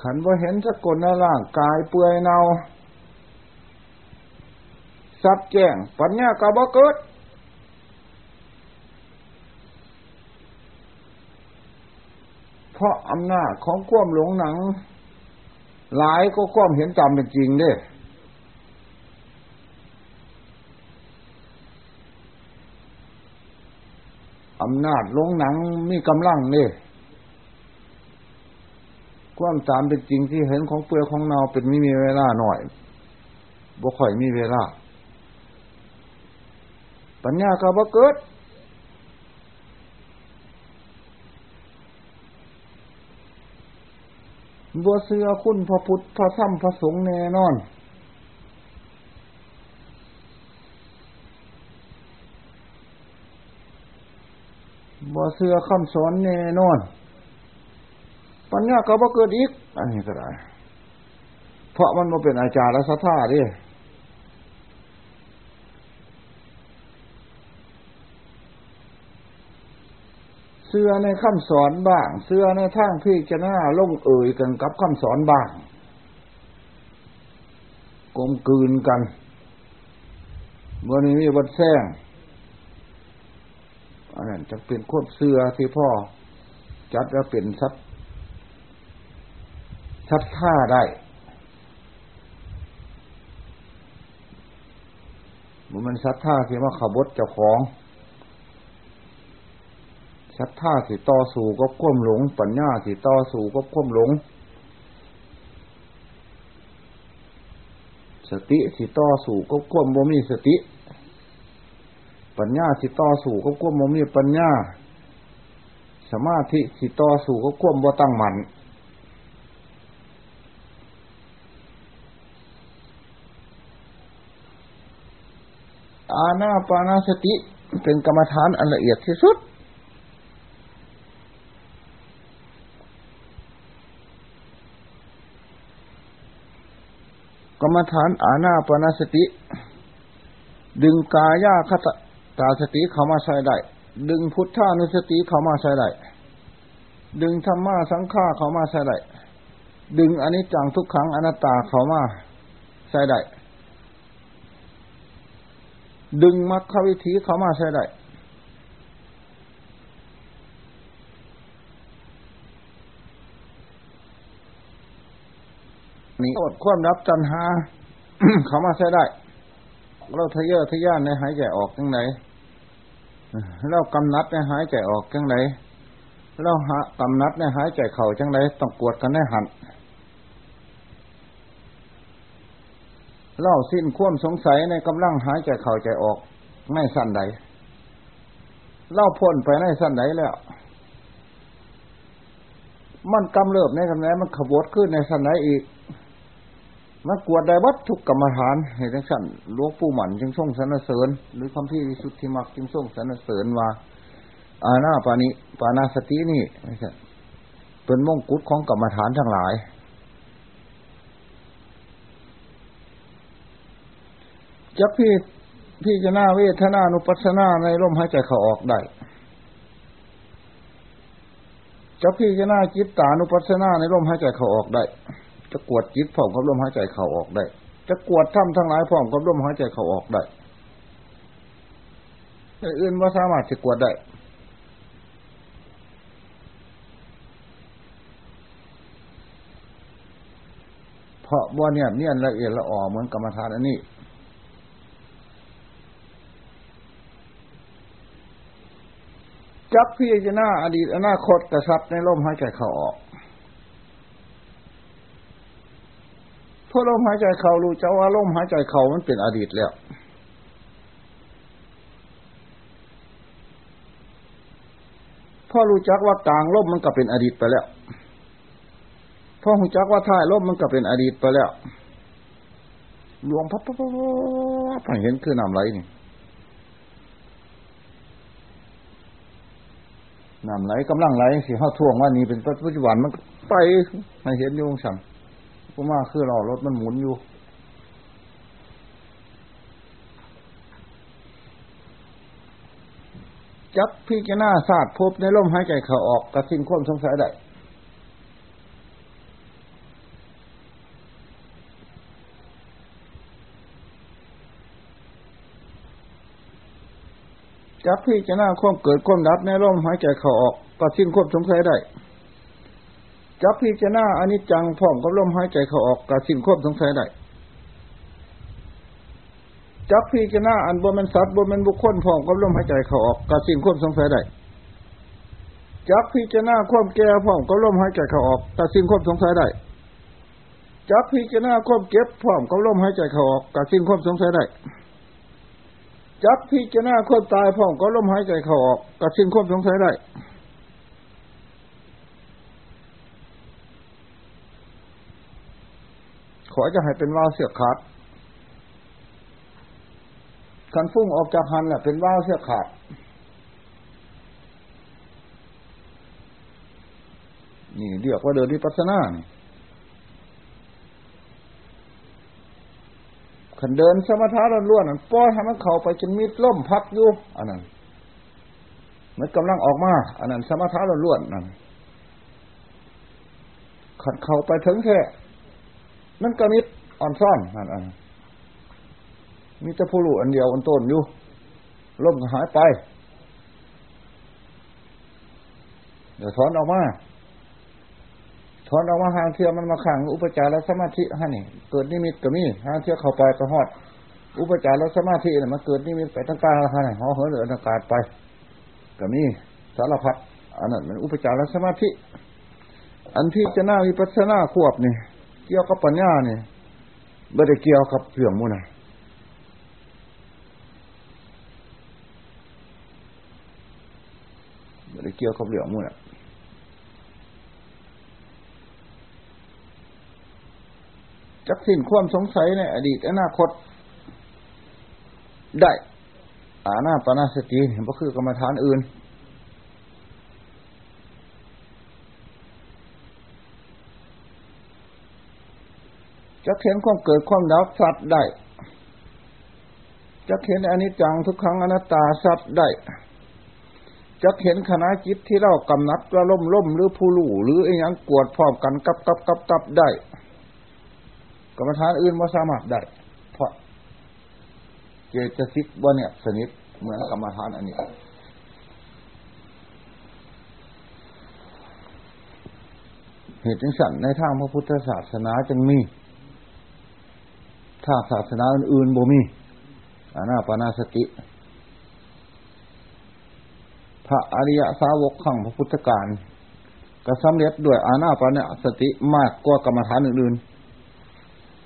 ขันว่าเห็นสกลในร่างกายเปื่อยเนาสัดแจ้งปัญญากะบ่เกิด เพราะอำนาจของควมหลงหนัง หลายก็ควมเห็นตามเป็นจริงเด้อำนาจลงหนังมีกำลังเนี่ความตามเป็นจริงที่เห็นของเปลือกของเนาเป็นไม่มีเวลาหน่อยบ่ค่อยมีเวลา ปัญญาก็บ่เกิด บัวเสือคุณพระพุทธพระธรรมพระสงฆ์แน่นอน บัวเสือคำสอนแน่นอน ปัญญาก็บ่เกิดอีก อันนี้ก็ได้ เพราะมันมาเป็นอาจารย์และสัทธาดิ สื้อในคำสอนบ้าง เสื้อในทางพี่จะหน้าลงเอ่ยกันกับคำสอนบ้างกลมกลืนกันวันนี้มีวัดแซงอันนั้นจะเป็นควบเสื้อที่พ่อ จัดแล้วเป็นสัดสัดท่าได้มันสัดท่าที่ว่าขบดเจ้าของ ศรัทธาสิต่อสู่ก็ควมหลง ปัญญาสิต่อสู่ก็ควมหลง สติสิต่อสู่ก็ควมบ่มีสติ ปัญญาสิต่อสู่ก็ควมบ่มีปัญญา สมาธิสิต่อสู่ก็ควมบ่ตั้งมันอาณาปานาสติเป็นกรรมฐานอันละเอียดที่สุด กรรมฐานอาณาปณสติ ดึงกายาคตตาสติเข้ามาใช้ได้ ดึงพุทธานุสติเข้ามาใช้ได้ ดึงธรรมะสังฆาเข้ามาใช้ได้ ดึงอนิจจังทุกขังอนัตตาเข้ามาใช้ได้ ดึงมรรควิธีเข้ามาใช้ได้ นี่อดความรับจันหาเขามาใช้ได้ เราทะเยอทะยานในหายใจออกจังไหนเรากำนัดในหายใจออกจังไหนเราหากำนัดในหายใจเข่าจังไรต้องกวดกันในหันเล่าสิ้นควมสงสัยในกำลังหายใจเข่าใจออกในสั้นใดเล่าพ้นไปในสั้นใดแล้ว มันกำเริบในกำไรมันขบวดขึ้นในสั้นใดอีก มันกวดได้วัตถุกกรรมฐานเห็นสั่นลวงปู่หมันจึงส่งสรรเสริญ หรือคำที่วิสุทธิมักจึงส่งสรรเสริญว่าอาณาปานิปานาสตินี่เป็นมงกุฎของกรรมฐานทั้งหลายจะพี่พี่จะหน้าเวทนานุปัสนาในลมหายใจเขาออกได้จะพี่จะหน้าจิตตานุปัสนาในลมหายใจเขาออกได้ จะกวดจิตพร้อมกับลมหายใจเข้าออกได้ จะกวดถ้ำทั้งหลายพร้อมกับลมหายใจเข้าออกได้อื่นว่าสามารถจะกวดได้เพราะบ่เนี่ยเนี่ยละเอียดละอ่อเหมือนกรรมฐานอันนี้จับพี่จะหน้าอดีตอนาคตกระชับในลมหายใจเข้าออก ราะลมหายใจเขารู้จ้าว่าลมหายใจเขามันเป็นอดีตแล้วพ่อรู้จักว่ากลางลมมันก็เป็นอดีตไปแล้วพ่อรู้จักว่าท้ายลมมันก็เป็นอดีตไปแล้วหลวงพับพับพับเห็นคือนำไหลนี่นำไหลกำลังไหลสิเข้าท่วงว่านี่เป็นปัจจุบันมันไปให้เห็นโยงสั่ง ผู้มาคือเรารถมันหมุนอยู่ จับพี่จะหน้าศาสตร์พบในลมหายใจเขาออกกระสิ้นควมสงสัยได้จับพี่จะหน้าควมเกิดควมดับในลมหายใจเขาออกกระสิ้นควมสงสัยได้ จับพิจารณาอนิจจังพร้อมกับลมหายใจเขาออกกับสิ่งควบสงสัยได้จับพิจารณาอันบนมันสัตว์บนมันบุคคลพร้อมกับลมหายใจเขาออกกับสิ่งควบสงสัยได้จับพิจารณาความแก่พร้อมกับลมหายใจเขาออกกับสิ่งควบสงสัยได้จับพิจารณาความเก็บพร้อมกับลมหายใจเขาออกกับสิ่งควบสงสัยได้จับพิจารณาความตายพร้อมกับลมหายใจเขาออกกับสิ่งควบสงสัยได้ ขอจะให้เป็นว่าวเสียขาดคันฟุ้งออกจากหันแหละเป็นว่าวเสียขาด นี่เรียกว่าเดินวิปัสสนาขันเดินสมถะล้วนๆป้อยให้มันเข้าไปจนมีล่มพัดอยู่อันนั้นมันกำลังออกมา อันนั้นสมถะล้วนๆนั่นขันเข้าไปถึงแค่ มันก็มิดอ่อนซ่อนนั่นอันมีแต่ผู้รู้อันเดียวอันต้นอยู่ล่มหายไป เดี๋ยวถอนออกมาถอนออกมาหางเทียมันมาขังอุปจารและสมาธิฮะนี่เกิดนิมิตก็มีหางเทียเข้าไปไปหอด อุปจารและสมาธิเนี่ยมันเกิดนิมิตไปตั้งกลางฮะนี่ห่อเหินเหืออากาศไปก็มีสารพัดอันนั้นมันอุปจารและสมาธิ อันที่จะน่าวิปัสสนาควบนี่ เกี่ยวกับปัญญาเนี่ยไม่ได้เกี่ยวกับเรื่องมูนะไม่ได้เกี่ยวกับเรื่องมูนะจักสิ้นความสงสัยในอดีตอนาคต ได้อาณาปณาสติเห็นก็คือกรรมฐานอื่น จะเห็นความเกิดความดับสัตว์ได้จะเห็นอนิจจังทุกครั้งอนัตตาสัตว์ได้จะเห็นคณะจิตที่เรากำนัดว่าล่มล่มหรือผู้ลู่หรือไอ้ยังกวดพร้อมกันกับกับกับกับได้กรรมฐานอื่นม่สามารถได้ เพราะเจตสิกว่าเนี่ยสนิทเหมือนกรรมฐานอันนี้เหตุจึงสั่นในทางพระพุทธศาสนาจึงมี ถ้าศาสนาอื่นๆบ่มีอานาปนาสติ พระอริยสาวกขังพระพุทธการก็สำเร็จด้วยอาณาปณะสติมากกว่ากรรมฐานอื่น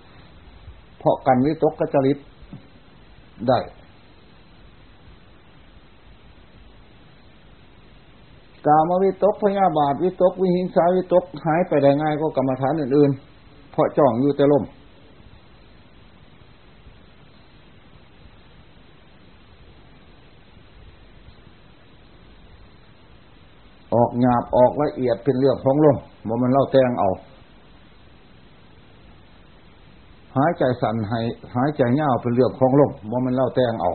ๆ เพราะกันวิตกกจริตได้กามวิตกพยาบาทวิตก วิหิงสาวิตกหายไปได้ง่ายก็กรรมฐานอื่นๆ เพราะจ้องอยู่แต่ลม ออกหยาบออกละเอียดเป็นเรื่องของลมมันมันเล่าแตงเอา หายใจสั่นหายหายใจเงาเป็นเรื่องของลมมันมันเล่าแตงเอา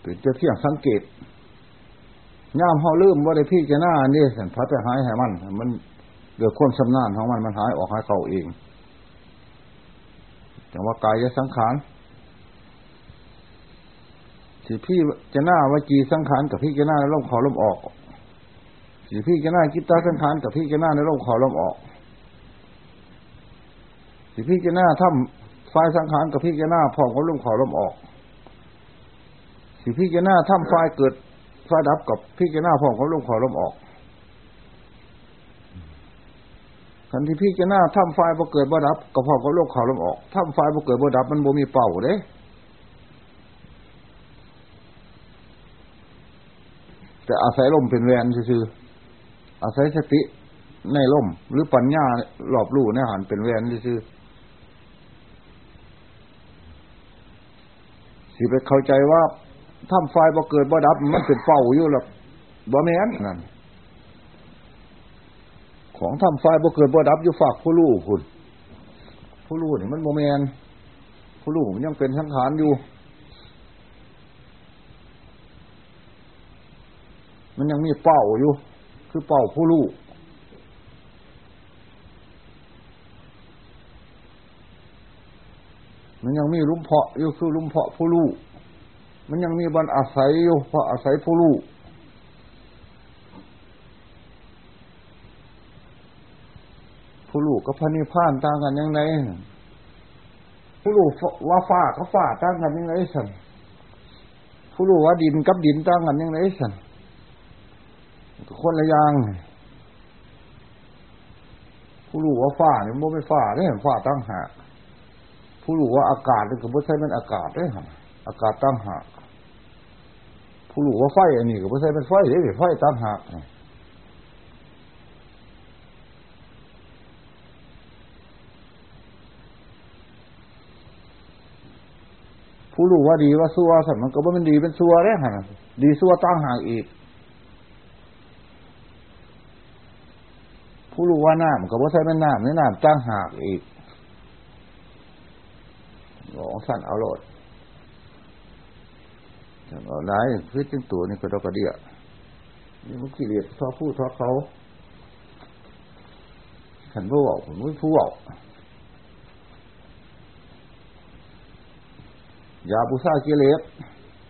เป็นจะเที่ยงสังเกตย่ามเขาลืมว่าได้พี่จะหน้านี่สันพัดไปหายให้มัน มันเดือดความชำนาญของมันมันหายออกหายเก่าเองแต่ว่ากายจะสังขาร สิพี่จะหน้าวจีสังขารกับพี่จะหน้าในร่มขอลมออกสิพี่จะหน้ากิตตาสังขารกับพี่จะหน้าในร่มขอลมออก สิพี่จะหน้าถ้ำไฟสังขารกับพี่จะหน้าพองขอลมขอลมออก สิพี่จะหน้าถ้ำไฟเกิดไฟดับกับพี่จะหน้าพองขอลมขอลมออกทันที่พี่จะหน้าถ้ำไฟบ่เกิดบ่ดับกับพองขอลมขอลมออกถ้ำไฟบ่เกิดบ่ดับมันบ่มีเป่าเด้ แต่อาศัยลมเป็นแวนซื่ออาศัยสติในลมหรือปัญญาหลอบลู่ในหันเป็นแวนซื่อสิไปเข้าใจว่าถ้ำไฟบ่เกิดบ่ดับ มันเป็นเฝ้าอยู่หรอกบ่แม่นนั่นของถ้ำไฟบ่เกิดบ่ดับอยู่ฝากผู้ลู่คุณผู้ลู่นี่มันโมแม่นผู้ลู่มันยังเป็นสังขารอยู่ มันยังมีเป้าอยู่ คือเป้าผู้ลูกมันยังมีลุ่มเพาะอยู่คือลุ่มเพาะผู้ลูกมันยังมีบรรอาศัยอยู่เพราะอาศัยผู้ลูกผู้ลูกกับพระนิพพานต่างกันยังไงผู้ลูกว่าฟ้ากับฟ้าต่างกันยังไงสันผู้ลูกว่าดินกับดินต่างกันยังไงสัน คนละอย่างผู้รู้ว่าฝ้าเนี่ยมันไม่ฝ้าเนี่ยฝ้าตั้งหากผู้รู้ว่าอากาศเนี่ยก็ไม่ใช่เป็นอากาศได้ฮะอากาศตั้งหากผู้รู้ว่าไฟอันนี้ก็ไม่ใช่เป็นไฟเด้ไฟตั้งหากผู้รู้ว่าดีว่าซัวสัตว์มันก็ไม่เป็นดีเป็นซัวได้ฮะดีซัวตั้งหากอีก ผู้รู้ว่าน้ำก็บ่ใช่เป็นน้ำนี่น้ำจ้างหากอีกหลงสั่นเอาโลดเอาได้คือจึงตัวนี่ก็ดอกกระเดียนี่มันขี้เลียดทอพูดท้อเขาขันผู้บอกผมไม่ผู้บอกยาบุษากิเลส